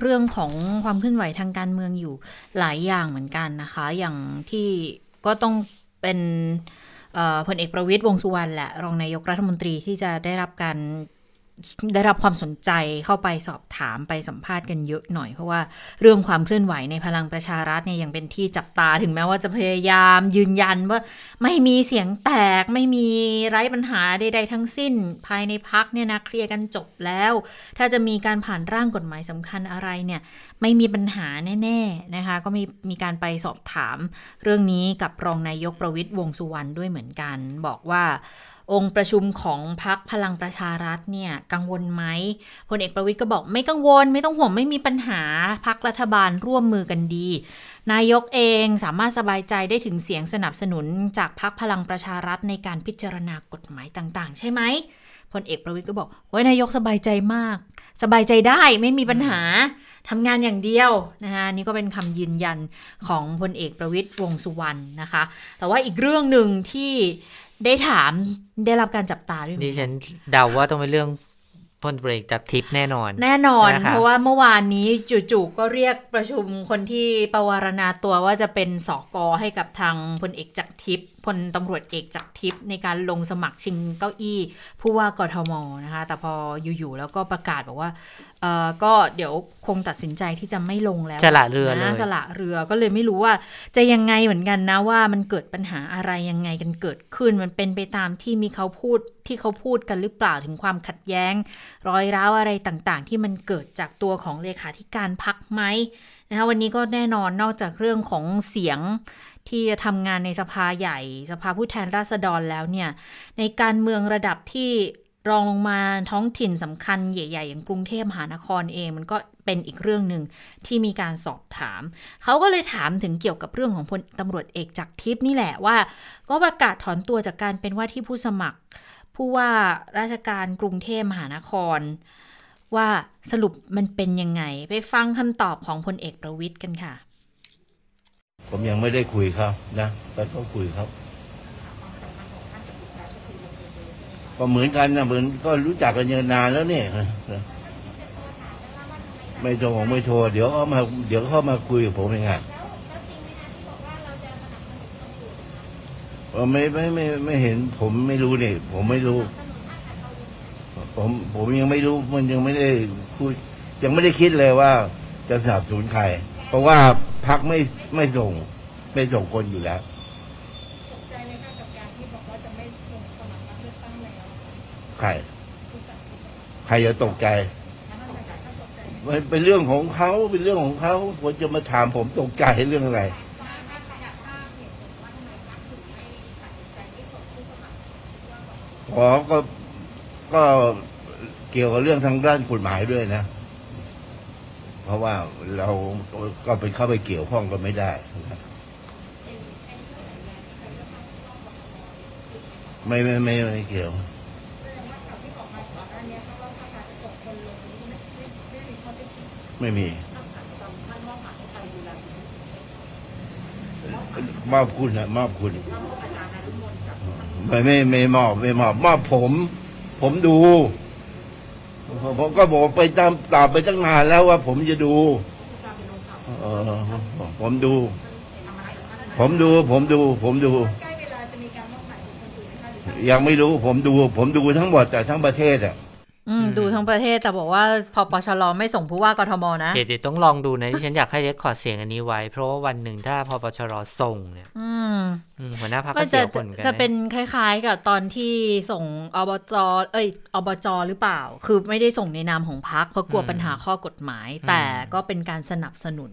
เรื่องของความเคลื่อนไหวทางการเมืองอยู่หลายอย่างเหมือนกันนะคะ อย่างที่ก็ต้องเป็นเอ่อพลเอกประวิตยวงษ์สุวรรณแหละ รองนายกรัฐมนตรีที่จะได้รับการ ได้รับความสนใจเข้าไปสอบถามไปสัมภาษณ์กันเยอะหน่อย เพราะว่าเรื่องความเคลื่อนไหวในพลังประชารัฐเนี่ยยังเป็นที่จับตาถึงแม้ว่าจะพยายามยืนยันว่าไม่มีเสียงแตกไม่มีไร้ปัญหาใดๆทั้งสิ้น ภายในพักเนี่ยนะเคลียร์กันจบแล้ว ถ้าจะมีการผ่านร่างกฎหมายสำคัญอะไรเนี่ยไม่มีปัญหาแน่ๆนะคะก็มีมีการไปสอบถามเรื่องนี้กับรองนายกประวิตยวงสุวรรณด้วยเหมือนกัน บอกว่า องค์ประชุมของพักพลังประชารัฐเนี่ยกังวลไหมพลเอกประวิตยก็บอกไม่กังวล ไม่ต้องห่วงไม่มีปัญหาพักรัฐบาลร่วมมือกันดี นายกเองสามารถสบายใจได้ถึงเสียงสนับสนุนจากพักพลังประชารัฐในการพิจารณากฎหมายต่างๆ ใช่ไหมพลเอกประวิตยก็บอกว่านายกสบายใจมาก สบายใจได้ไม่มีปัญหาทำงานอย่างเดียวนะคะนี่ก็เป็นคำยืนยันของพลเอกประวิตยวงษ์สุวรรณนะคะ แต่ว่าอีกเรื่องหนึ่งที่ ได้ถามได้รับการจับตาด้วยเหมืดิอนฉักันนเดาว่าต้องเป็นเรื่องพลเบรกจากทิพย์แน่นอน แน่นอนใช่ไหมคะเพราะว่าเมื่อวานนี้จู่ๆก็เรียกประชุมคนที่ประวารณาตัวว่าจะเป็นสอกอให้กับทางพลเอกจักรทิพย์พลตำรวจเอกจากทิพย์ในการลงสมัครชิงเก้าอี้ ผู้ว่ากทมนะคะ แต่พออยู่ๆแล้วก็ประกาศบอกว่าเออก็เดี๋ยวคงตัดสินใจที่จะไม่ลงแล้วสละเรือเลยนะสละเรือก็เลยไม่รู้ว่า จะยังไงเหมือนกันนะว่ามันเกิดปัญหาอะไรยังไงกันเกิดขึ้น มันเป็นไปตามที่มีเขาพูดที่เขาพูดกันหรือเปล่าถึงความขัดแย้ง รอยร้าวอะไรต่างๆ ที่มันเกิดจากตัวของเลขาธิการพักไหมนะคะวันนี้ก็แน่นอนนอกจากเรื่องของเสียง ที่จะทำงานในสภาใหญ่ สภาผู้แทนราษฎรแล้วเนี่ย ในการเมืองระดับที่รองลงมาท้องถิ่นสำคัญใหญ่ๆ อย่างกรุงเทพมหานครเองมันก็เป็นอีกเรื่องหนึ่งที่มีการสอบถาม เขาก็เลยถามถึงเกี่ยวกับเรื่องของพลตำรวจเอกจากทิพย์นี่แหละว่า ก็ประกาศถอนตัวจากการเป็นว่าที่ผู้สมัคร ผู้ว่าราชการกรุงเทพมหานคร ว่าสรุปมันเป็นยังไง ไปฟังคำตอบของพลเอกประวิทย์กันค่ะ ผมยังไม่ได้คุยครับนะแต่ก็คุยครับก็เหมือนกันนะเหมือนก็รู้จักกันนานแล้วเนี่ยไม่โทรไม่โทรเดี๋ยวเขามาเดี๋ยวเขามาคุยกับผมเองไงเอไม่ไม่ไม่ไม่เห็น ผมไม่รู้เนี่ยผมไม่รู้ ผมผมยังไม่รู้มันยังไม่ได้คุยยังไม่ได้คิดเลยว่าจะสนับสนุนใคร เพราะว่าพักไม่ไม่ส่ง ไม่ส่งคนอยู่แล้วใครใครจะตกใจมันเป็นเรื่องของเขาเป็นเรื่องของเขาควรจะมาถามผมตกใจเรื่องอะไรอ๋อก็ก็เกี่ยวกับเรื่องทางด้านกฎหมายด้วยนะเพ ราะว่าเราก็ไปเข้าไปเกี่ยวข้องกันไม่ได้นะไม่ไม่ไม่ไม่เกี่ยวไม่มีมอบคุณนะมอบคุณไม่ไม่ไม่มอบไม่มอบมอบผม ผมดู ผมก็บอกไปตามตามไปตั้งนานแล้วว่า ผมจะดูเออผมดู ผมดู ผมดู ผมดู ยังไม่รู้ผมดู ผมดูทั้งหมดแต่ทั้งประเทศอะอืม ดูทั้งประเทศแต่บอกว่าพอปชรไม่ส่งผู้ว่ากทมนะเดี๋ยวเดี๋ยวต้องลองดูนะที่ฉันอยากให้เรคคอร์ดเสียงอันนี้ไว้ เพราะว่าวันหนึ่งถ้าพอปชรส่งเนี่ยอืมอืมหัวหน้าพักก็ก็จะเสียคนกันจะเป็นคล้ายๆ กับตอนที่ส่งอบจเอ้ยอบจหรือเปล่า คือไม่ได้ส่งในนามของพักเพราะกลัวปัญหาข้อกฎหมาย แต่ก็เป็นการสนับสนุน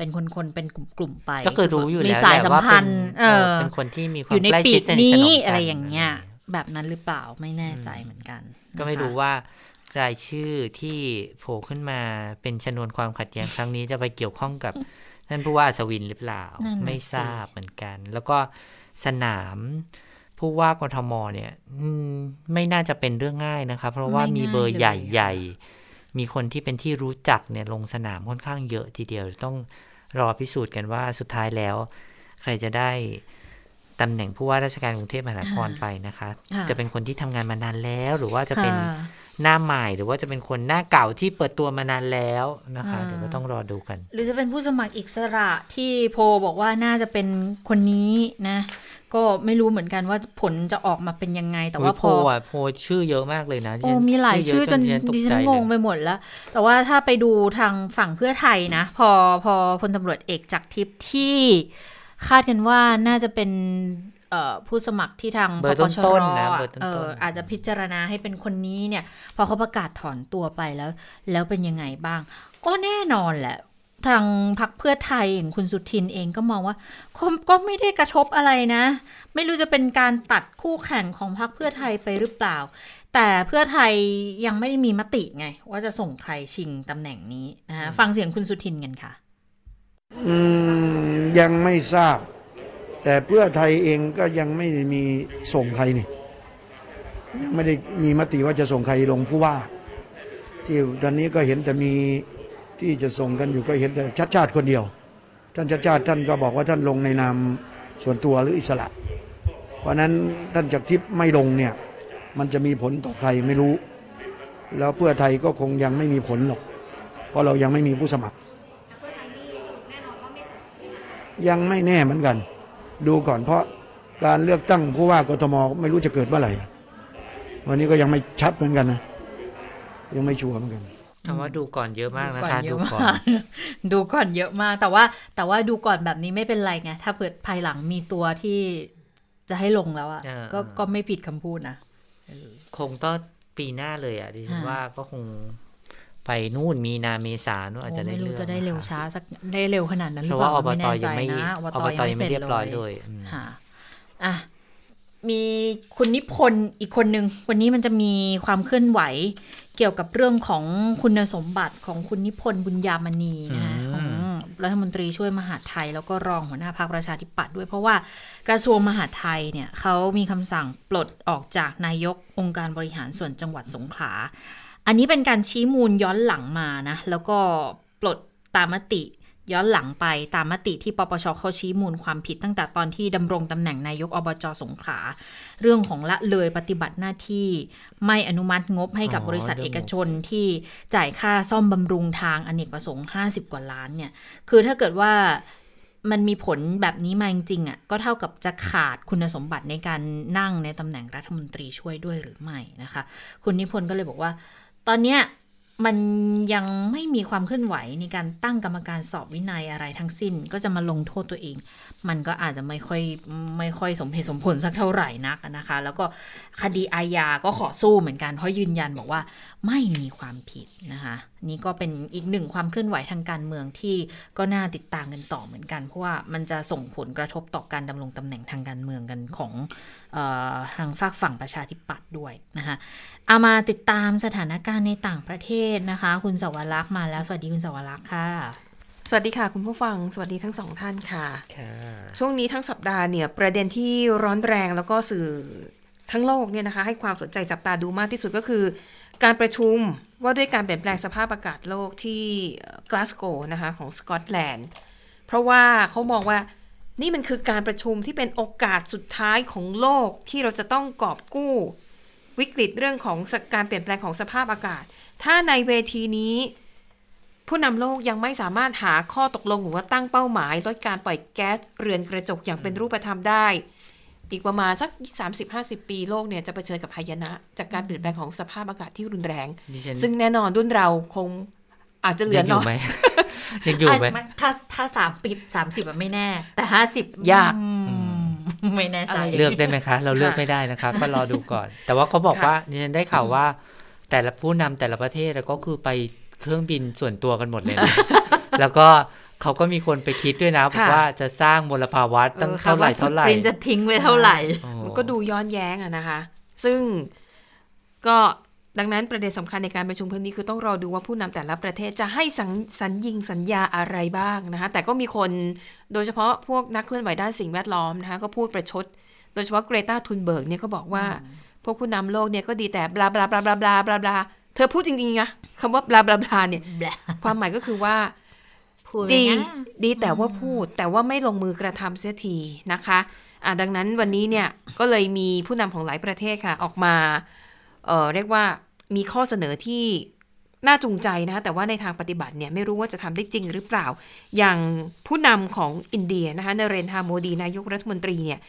เป็นคนๆเป็นกลุ่มๆไป ก็คือรู้อยู่มีแล้วสายแหละสัมว่าพัเป็นธ์เอเอออเป็นคนที่มีควาอมยู่ในใกล้ปีชิดกสนิทสนี้นมกัอะไรอย่างเงี้ย แบบนั้นหรือเปล่าไม่แน่ใจเหมือนกัน ก็ไม่นะคะรู้ว่ารายชื่อที่โผล่ขึ้นมาเป็นชนวนความขัดแย้งครั้งนี้จะไปเกี่ยวข้องกับท่านผู้ว่าอัศวินหรือเปล่านั่นน่ะไม่สิทราบเหมือนกัน แล้วก็สนามผู้ว่ากทมเนี่ยอืมไม่น่าจะเป็นเรื่องง่ายนะครับเพราะว่ามีเบอร์ใหญ่ๆ มีคนที่เป็นที่รู้จักเนี่ยลงสนามค่อนข้างเยอะทีเดียว ต้องรอพิสูจน์กันว่าสุดท้ายแล้ว ใครจะได้ ตำแหน่งผู้ว่าราชการกรุงเทพมหานครไปนะคะค่ะจะเป็นคนที่ทำงานมานานแล้ว หรือว่าจะเป็นค่ะหน้าใหม่ หรือว่าจะเป็นคนหน้าเก่าที่เปิดตัวมานานแล้วนะคะอ่าเดี๋ยวก็ต้องรอดูกัน หรือจะเป็นผู้สมัครอิสระที่โพลบอกว่าน่าจะเป็นคนนี้นะก็ไม่รู้เหมือนกันว่าผลจะออกมาเป็นยังไง แต่ว่าโพพออะโพชื่อเยอะมากเลยนะโอ้มีหลายชื่อจนเยะดิตฉักนใจงงเลยไปหมดแล้ว แต่ว่าถ้าไปดูทางฝั่งเพื่อไทยนะ พอพอพลตำรวจเอกจากทิพย์ที่ คาดกันว่าน่าจะเป็นเอ่อผู้สมัครที่ทางเบอร์พปชต้รนๆนะอะเบอร์ต้นๆเอออาจจะพิจารณาให้เป็นคนนี้เนี่ย พอเขาประกาศถอนตัวไปแล้ว แล้วเป็นยังไงบ้าง ก็แน่นอนแหละ ทางพักเพื่อไทยอย่างคุณสุทินเองก็มองว่าก็ก็ไม่ได้กระทบอะไรนะ ไม่รู้จะเป็นการตัดคู่แข่งของพักเพื่อไทยไปหรือเปล่า แต่เพื่อไทยยังไม่ได้มีมติไง ว่าจะส่งใครชิงตำแหน่งนี้นะคะฟังเสียงคุณสุทินกันค่ะอืม ยังไม่ทราบ แต่เพื่อไทยเองก็ยังไม่ได้มีส่งใครนี่ยังไม่ได้มีมติว่าจะส่งใครลงผู้ว่า ที่ตอนนี้ก็เห็นแต่มีที่จะส่งกันอยู่ก็เห็นแต่ชัดชาติคนเดียว ท่านชัดชาติท่านก็บอกว่าท่านลงในนามส่วนตัวหรืออิสระ เพราะฉะนั้นท่านจากทิพย์ไม่ลงเนี่ย มันจะมีผลต่อใครไม่รู้ แล้วเพื่อไทยก็คงยังไม่มีผลหรอก เพราะเรายังไม่มีผู้สมัคร ยังไม่แน่เหมือนกัน ดูก่อนเพราะการเลือกตั้งผู้ว่ากทมไม่รู้จะเกิดเมื่อไหร่ วันนี้ก็ยังไม่ชัดเหมือนกันนะ ยังไม่ชัวร์เหมือนกันคำว่าดูก่อนเยอะมากนะคะเยดูอะก่อนมากดูก่อนเยอะมาก แต่ว่าแต่ว่าดูก่อนแบบนี้ไม่เป็นไรไงถ้าเปิดภายหลังมีตัวที่จะให้ลงแล้วอะเออก็เออก็ไม่ผิดคำพูดนะคงต้องปีหน้าเลยอะดิฉันค่ะว่าก็คง ไปนู่นมีนาเมษานู่นอาจจะได้โไม่เลืรู้อกจะได้นะคะเร็วช้าสักได้เร็วขนาดนั้นหเพรือราะเปว่าล่าอบตไม่แน่ยังใจไม่นะอบอบตตยังยังไม่ไม่เสร็จเรียบร้อยเลเลยยอืมค่ะอะมีคุณนิพนธ์อีกคนหนึ่งวันนี้มันจะมีความเคลื่อนไหว เกี่ยวกับเรื่องของคุณสมบัติของคุณนิพนธ์บุญญามณีนะคะอืมของรัฐมนตรีช่วยมหาดไทย แล้วก็รองหัวหน้าพรรคประชาธิปัตย์ด้วย เพราะว่ากระทรวงมหาดไทยเนี่ยเขามีคำสั่งปลดออกจากนายกองค์การบริหารส่วนจังหวัดสงขลา อันนี้เป็นการชี้มูลย้อนหลังมานะ แล้วก็ปลดตามมติย้อนหลังไปตามมติที่ปปชเขาชี้มูลความผิดตั้งแต่ตอนที่ดำรงตำแหน่งนายกอบจสงขลาเรื่องของละเลยปฏิบัติหน้าที่ ไม่อนุมัติงบให้กับบริษัทเอกชนที่จ่ายค่าซ่อมบำรุงทางอเนกประสงค์ 50 กว่าล้านเนี่ย คือถ้าเกิดว่ามันมีผลแบบนี้มาจริงๆอะก็เท่ากับจะขาดคุณสมบัติในการนั่งในตำแหน่งรัฐมนตรีช่วยด้วยหรือไม่นะคะ คุณนิพนธ์ก็เลยบอกว่า ตอนเนี้ยมันยังไม่มีความเคลื่อนไหวในการตั้งกรรมการสอบวินัยอะไรทั้งสิ้น ก็จะมาลงโทษตัวเอง มันก็อาจจะไม่ค่อยไม่ค่อยสมเหตุสมผลสักเท่าไหร่นักนะคะ แล้วก็คดีอาญาก็ขอสู้เหมือนกัน เพราะยืนยันบอกว่าไม่มีความผิดนะคะ นี่ก็เป็นอีกหนึ่งความเคลื่อนไหวทางการเมืองที่ก็น่าติดตามกันต่อเหมือนกัน เพราะว่ามันจะส่งผลกระทบต่อการดำรงตำแหน่งทางการเมืองกันของออทางฝากฝั่งประชาธิปัตย์ด้วยนะคะเอามาติดตามสถานการณ์ในต่างประเทศนะคะ คุณสวรักษ์มาแล้วสวัสดีคุณสวรักษ์ค่ะ สวัสดีค่ะ คุณผู้ฟัง สวัสดีทั้งสองท่านค่ะค่ะ ช่วงนี้ทั้งสัปดาห์เนี่ยประเด็นที่ร้อนแรงแล้วก็สื่อทั้งโลกเนี่ยนะคะให้ความสนใจจับตาดูมากที่สุดก็คือ การประชุมว่าด้วยการเปลี่ยนแปลงสภาพอากาศโลกที่กลาสโกนะคะของสกอตแลนด์เพราะว่าเขามองว่านี่มันคือการประชุมที่เป็นโอกาสสุดท้ายของโลกที่เราจะต้องกอบกู้ วิกฤตเรื่องของการเปลี่ยนแปลงของสภาพอากาศ ถ้าในเวทีนี้ ผู้นำโลกยังไม่สามารถหาข้อตกลงหรือว่าตั้งเป้าหมายลดการปล่อยแก๊สเรือนกระจกอย่างเป็นรูปธรรมได้ อีกประมาณสัก 30-50 ปีโลกเนี่ยจะเผชิญกับพายนะ จากการเปลี่ยนแปลงของสภาพอากาศที่รุนแรงดิฉันซึ่งแน่นอนรุ่นเราคงอาจจะเหลือยังอยู่น้อยไหมยังอยู่ไหมะถ้าถ้าสามปีสามสิบไม่แน่ แต่ห้าสิบยากไม่แน่ใจอะไรเลือกได้ไหมคะ เราเลือกไม่ได้นะคะก็รอดูก่อน แต่ว่าเขาบอกค่ะว่าดิฉันได้ข่าวว่า แต่ละผู้นำแต่ละประเทศก็คือไป เครื่องบินส่วนตัวกันหมดเลยนะแล้วก็เขาก็มีคนไปคิดด้วยนะบอกว่าจะสร้างมลภาวะตั้งเท่าไหร่เท่าไหร่ปรินจะทิ้งไว้เท่าไหร่อ๋อมันก็ดูย้อนแย้งอะนะคะ ซึ่งก็ดังนั้นประเด็นสำคัญในการประชุมครั้งนี้คือต้องรอดูว่าผู้นำแต่ละประเทศจะให้สัญสัญญิงสัญญาอะไรบ้างนะคะ แต่ก็มีคนโดยเฉพาะพวกนักเคลื่อนไหวด้านสิ่งแวดล้อมนะคะก็พูดประชด โดยเฉพาะเกรตาทุนเบิร์กเนี่ยก็บอกว่า พวกผู้นำโลกเนี่ยก็ดีแต่บลา blah blah blah blah blah blah เธอพูดจริงๆนะคำว่า blah blah blah เนี่ย ความหมายก็คือว่าพูดดีเลยนะดีแต่ว่าพูดแต่ว่าไม่ลงมือกระทำเสียทีนะคะอะดังนั้นวันนี้เนี่ยก็เลยมีผู้นำของหลายประเทศค่ะ ออกมาเอ่อเรียกว่ามีข้อเสนอที่น่าจูงใจนะคะแต่ว่าในทางปฏิบัติเนี่ยไม่รู้ว่าจะทำได้จริงหรือเปล่า อย่างผู้นำของอินเดียนะคะนเรนทราโมดีนายกรัฐมนตรีเนี่ย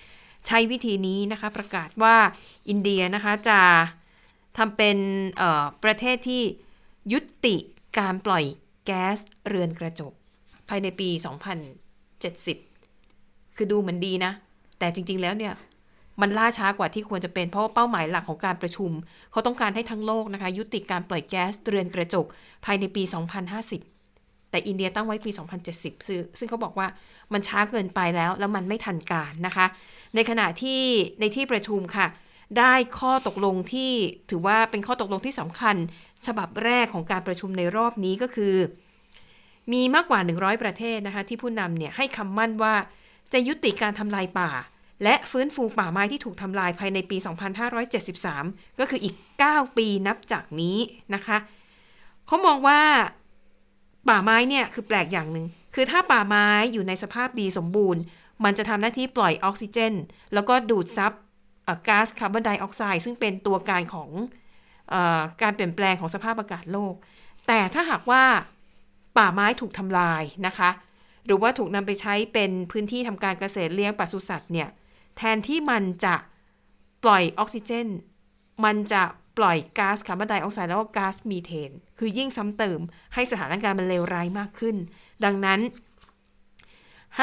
ใช้วิธีนี้นะคะประกาศว่าอินเดียนะคะจะ ทำเป็นประเทศที่ยุติการปล่อยแก๊สเรือนกระจก ภายในปี 2070 คือดูเหมือนดีนะ แต่จริง ๆ แล้วเนี่ย มันล่าช้ากว่าที่ควรจะเป็น เพราะว่าเป้าหมายหลักของการประชุม เขาต้องการให้ทั้งโลกนะคะ ยุติการปล่อยแก๊สเรือนกระจก ภายในปี 2050 แต่อินเดียตั้งไว้ปี 2070 ซึ่งซึ่งเขาบอกว่ามันช้าเกินไปแล้ว แล้วมันไม่ทันการนะคะ ในขณะที่ในที่ประชุมค่ะ ได้ข้อตกลงที่ถือว่าเป็นข้อตกลงที่สำคัญ ฉบับแรกของการประชุมในรอบนี้ก็คือ มีมากกว่า 100 ประเทศนะคะที่ผู้นำเนี่ยให้คำมั่นว่าจะยุติการทำลายป่า และฟื้นฟูป่าไม้ที่ถูกทำลายภายในปี 2573 ก็คืออีก 9 ปีนับจากนี้นะคะเขามองว่าป่าไม้เนี่ยคือแปลกอย่างหนึ่งคือถ้าป่าไม้อยู่ในสภาพดีสมบูรณ์ มันจะทำหน้าที่ปล่อยออกซิเจน แล้วก็ดูดซับ ก๊าซคาร์บอนไดออกไซด์ซึ่งเป็นตัวการของอการเปลี่ยนแปลงของสภาพอากาศโลก แต่ถ้าหากว่าป่าไม้ถูกทำลายนะคะ หรือว่าถูกนำไปใช้เป็นพื้นที่ทำการเกษตรเลี้ยงปศุสัตว์เนี่ยแทนที่มันจะปล่อยออกซิเจน มันจะปล่อยก๊าซคาร์บอนไดออกไซด์แล้วก็ก๊าซมีเทน คือยิ่งซ้ำเติมให้สถานการณ์มันเลวร้ายมากขึ้น ดังนั้น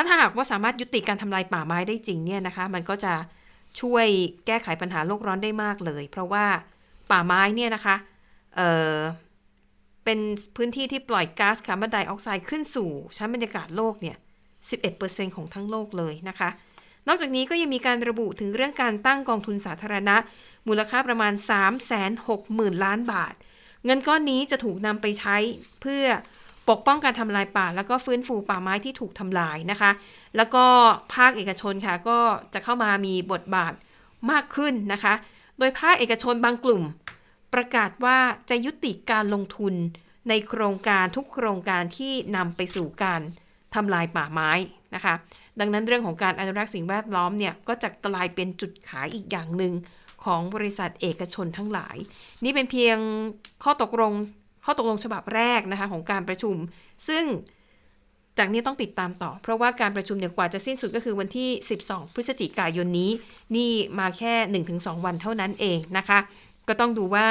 ถ้าหากว่าสามารถยุติการทำลายป่าไม้ได้จริงเนี่ยนะคะ มันก็จะ ช่วยแก้ไขปัญหาโลกร้อนได้มากเลย เพราะว่าป่าไม้เนี่ยนะคะเเป็นพื้นที่ที่ปล่อยก๊าซคาร์บอนไดออกไซด์ขึ้นสู่ชั้นบรรยากาศโลกเนี่ย 11%ของทั้งโลกเลยนะคะ นอกจากนี้ก็ยังมีการระบุถึงเรื่องการตั้งกองทุนสาธารณะ มูลค่าประมาณ 360,000 ล้านบาท เงินก้อนนี้จะถูกนำไปใช้เพื่อ ปกป้องการทำลายป่า แล้วก็ฟื้นฟูป่าไม้ที่ถูกทำลายนะคะ แล้วก็ภาคเอกชนค่ะก็จะเข้ามามีบทบาทมากขึ้นนะคะ โดยภาคเอกชนบางกลุ่ม ประกาศว่าจะยุติการลงทุนในโครงการทุกโครงการที่นำไปสู่การทำลายป่าไม้นะคะ ดังนั้นเรื่องของการอนุรักษ์สิ่งแวดล้อมเนี่ยก็จะกลายเป็นจุดขายอีกอย่างหนึ่งของบริษัทเอกชนทั้งหลาย นี่เป็นเพียงข้อตกลง ข้อตกลงฉบับแรกนะคะของการประชุม ซึ่งจากนี้ต้องติดตามต่อ เพราะว่าการประชุมเนี่ยกว่าจะสิ้นสุดก็คือวันที่ 12 พฤศจิกายนนี้ นี่มาแค่ 1-2 วันเท่านั้นเองนะคะ ก็ต้องดูว่า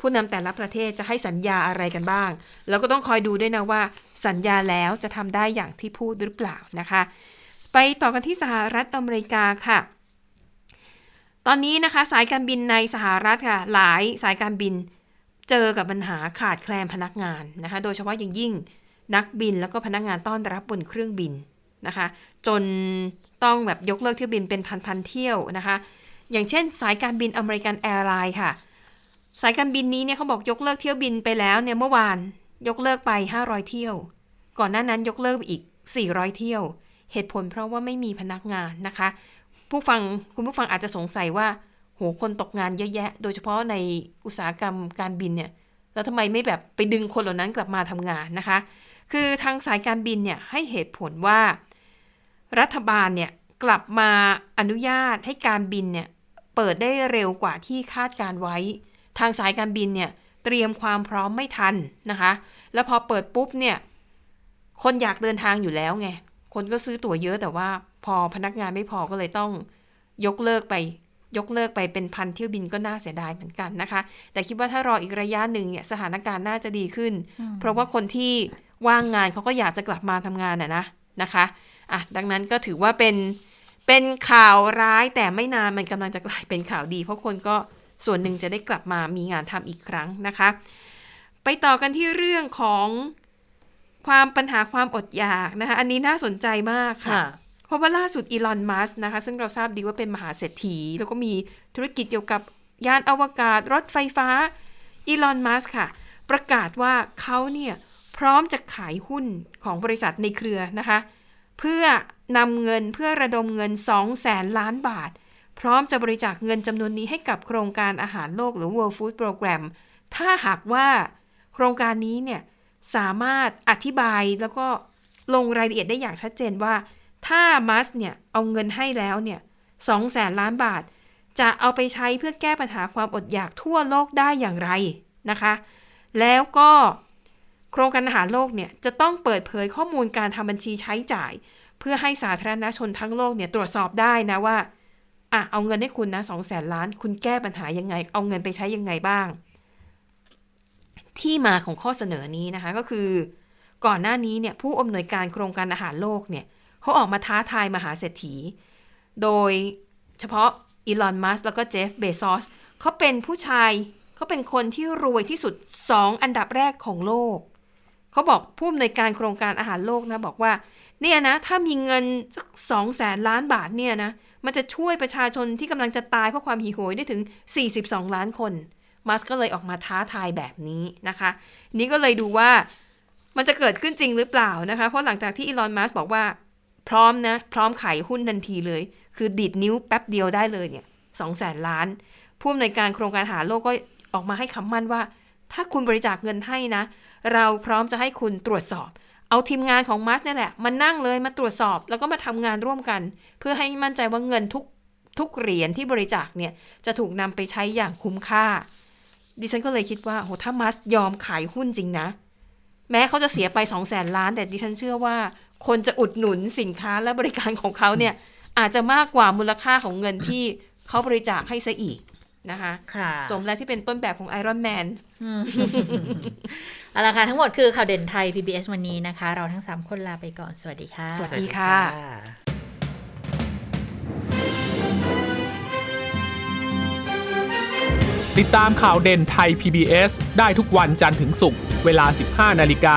ผู้นำแต่ละประเทศจะให้สัญญาอะไรกันบ้าง แล้วก็ต้องคอยดูด้วยนะว่า สัญญาแล้วจะทำได้อย่างที่พูดหรือเปล่านะคะ ไปต่อกันที่สหรัฐอเมริกาค่ะ ตอนนี้นะคะสายการบินในสหรัฐค่ะหลายสายการบิน เจอกับปัญหาขาดแคลนพนักงานนะคะ โดยเฉพาะอย่างยิ่งนักบินแล้วก็พนักงานต้อนรับบนเครื่องบินนะคะ จนต้องแบบยกเลิกเที่ยวบินเป็นพันๆเที่ยวนะคะ อย่างเช่น สายการบิน American Airlines ค่ะ สายการบินนี้เนี่ยเขาบอกยกเลิกเที่ยวบินไปแล้วเนี่ยเมื่อวานยกเลิกไป 500 เที่ยว ก่อนหน้านั้นยกเลิกอีก 400 เที่ยว เหตุผลเพราะว่าไม่มีพนักงานนะคะ ผู้ฟังคุณผู้ฟังอาจจะสงสัยว่า โหคนตกงานเยอะแยะ โดยเฉพาะในอุตสาหกรรมการบินเนี่ยแล้วทำไมไม่แบบไปดึงคนเหล่านั้นกลับมาทำงานนะคะ คือทางสายการบินเนี่ยให้เหตุผลว่า รัฐบาลเนี่ยกลับมาอนุญาตให้การบินเนี่ยเปิดได้เร็วกว่าที่คาดการไว้ ทางสายการบินเนี่ยเตรียมความพร้อมไม่ทันนะคะ แล้วพอเปิดปุ๊บเนี่ยคนอยากเดินทางอยู่แล้วไง คนก็ซื้อตั๋วเยอะแต่ว่าพอพนักงานไม่พอก็เลยต้องยกเลิกไป ยกเลิกไปเป็นพันเที่ยวบินก็น่าเสียดายเหมือนกันนะคะ แต่คิดว่าถ้ารออีกระยะหนึ่งเนี่ยสถานการณ์น่าจะดีขึ้น เพราะว่าคนที่ว่างงานเขาก็อยากจะกลับมาทำงานน่ะนะนะคะอะดังนั้นก็ถือว่าเป็นเป็นข่าวร้ายแต่ไม่นานมันกำลังจะกลายเป็นข่าวดี เพราะคนก็ส่วนหนึ่งจะได้กลับมามีงานทำอีกครั้งนะคะ ไปต่อกันที่เรื่องของความปัญหาความอดอยากนะคะ อันนี้น่าสนใจมากค่ะ เพราะว่าล่าสุดอีลอนมัสนะคะ ซึ่งเราทราบดีว่าเป็นมหาเศรษฐี แล้วก็มีธุรกิจเกี่ยวกับยานอวกาศ รถไฟฟ้าอีลอนมัสค่ะ ประกาศว่าเขาเนี่ยพร้อมจะขายหุ้นของบริษัทในเครือนะคะ เพื่อนำเงินเพื่อระดมเงิน 2 แสนล้านบาท พร้อมจะบริจาคเงินจำนวนนี้ให้กับโครงการอาหารโลกหรือ World Food Program ถ้าหากว่าโครงการนี้เนี่ยสามารถอธิบายแล้วก็ลงรายละเอียดได้อย่างชัดเจนว่า ถ้ามัสเนี่ยเอาเงินให้แล้วเนี่ยสองแสนล้านบาท จะเอาไปใช้เพื่อแก้ปัญหาความอดอยากทั่วโลกได้อย่างไรนะคะ แล้วก็โครงการอาหารโลกเนี่ยจะต้องเปิดเผยข้อมูลการทำบัญชีใช้จ่าย เพื่อให้สาธารณชนทั้งโลกเนี่ยตรวจสอบได้นะว่าอะเอาเงินให้คุณนะสองแสนล้าน คุณแก้ปัญหายังไง เอาเงินไปใช้ยังไงบ้าง ที่มาของข้อเสนอนี้นะคะก็คือ ก่อนหน้านี้เนี่ยผู้อำนวยการโครงการอาหารโลกเนี่ย เขาออกมาท้าทายมหาเศรษฐี โดยเฉพาะอีลอน มัสแล้วก็เจฟ เบซอสเขาเป็นผู้ชายเขาเป็นคนที่รวยที่สุด 2 อันดับแรกของโลก เขาบอกผู้อำนวยการโครงการอาหารโลกนะ บอกว่า เนี่ยนะ ถ้ามีเงินสักสองแสนล้านบาทเนี่ยนะ มันจะช่วยประชาชนที่กำลังจะตายเพราะความหิวโหยได้ถึง 42 ล้านคน มัสก็เลยออกมาท้าทายแบบนี้นะคะ นี่ก็เลยดูว่ามันจะเกิดขึ้นจริงหรือเปล่านะคะ เพราะหลังจากที่อีลอน มัสบอกว่า พร้อมนะ พร้อมขายหุ้นทันทีเลย คือดีดนิ้วแป๊บเดียวได้เลยเนี่ยสองแสนล้าน ผู้อำนวยการโครงการหาโลกก็ออกมาให้คำมั่นว่า ถ้าคุณบริจาคเงินให้นะ เราพร้อมจะให้คุณตรวจสอบ เอาทีมงานของมัสนี่แหละมานั่งเลยมาตรวจสอบ แล้วก็มาทำงานร่วมกัน เพื่อให้มั่นใจว่าเงินทุกทุกเหรียญที่บริจาคเนี่ยจะถูกนำไปใช้อย่างคุ้มค่า ดิฉันก็เลยคิดว่าโหถ้ามัสยอมขายหุ้นจริงนะ แม้เขาจะเสียไป2องแสนล้าน แต่ดิฉันเชื่อว่า คนจะอุดหนุนสินค้าและบริการของเขาเนี่ยอาจจะมากกว่ามูลค่าของเงินที่เขาบริจาคให้ซะอีกนะคะค่ะสมแล้วที่เป็นต้นแบบของไอรอนแมนอืมเอาละค่ะ ทั้งหมดคือข่าวเด่นไทย PBS วันนี้นะคะ เราทั้ง 3 คนลาไปก่อน สวัสดีค่ะ สวัสดีค่ะ ติดตามข่าวเด่นไทย PBS ได้ทุกวันจันทร์ถึงศุกร์เวลา 15 นาฬิกา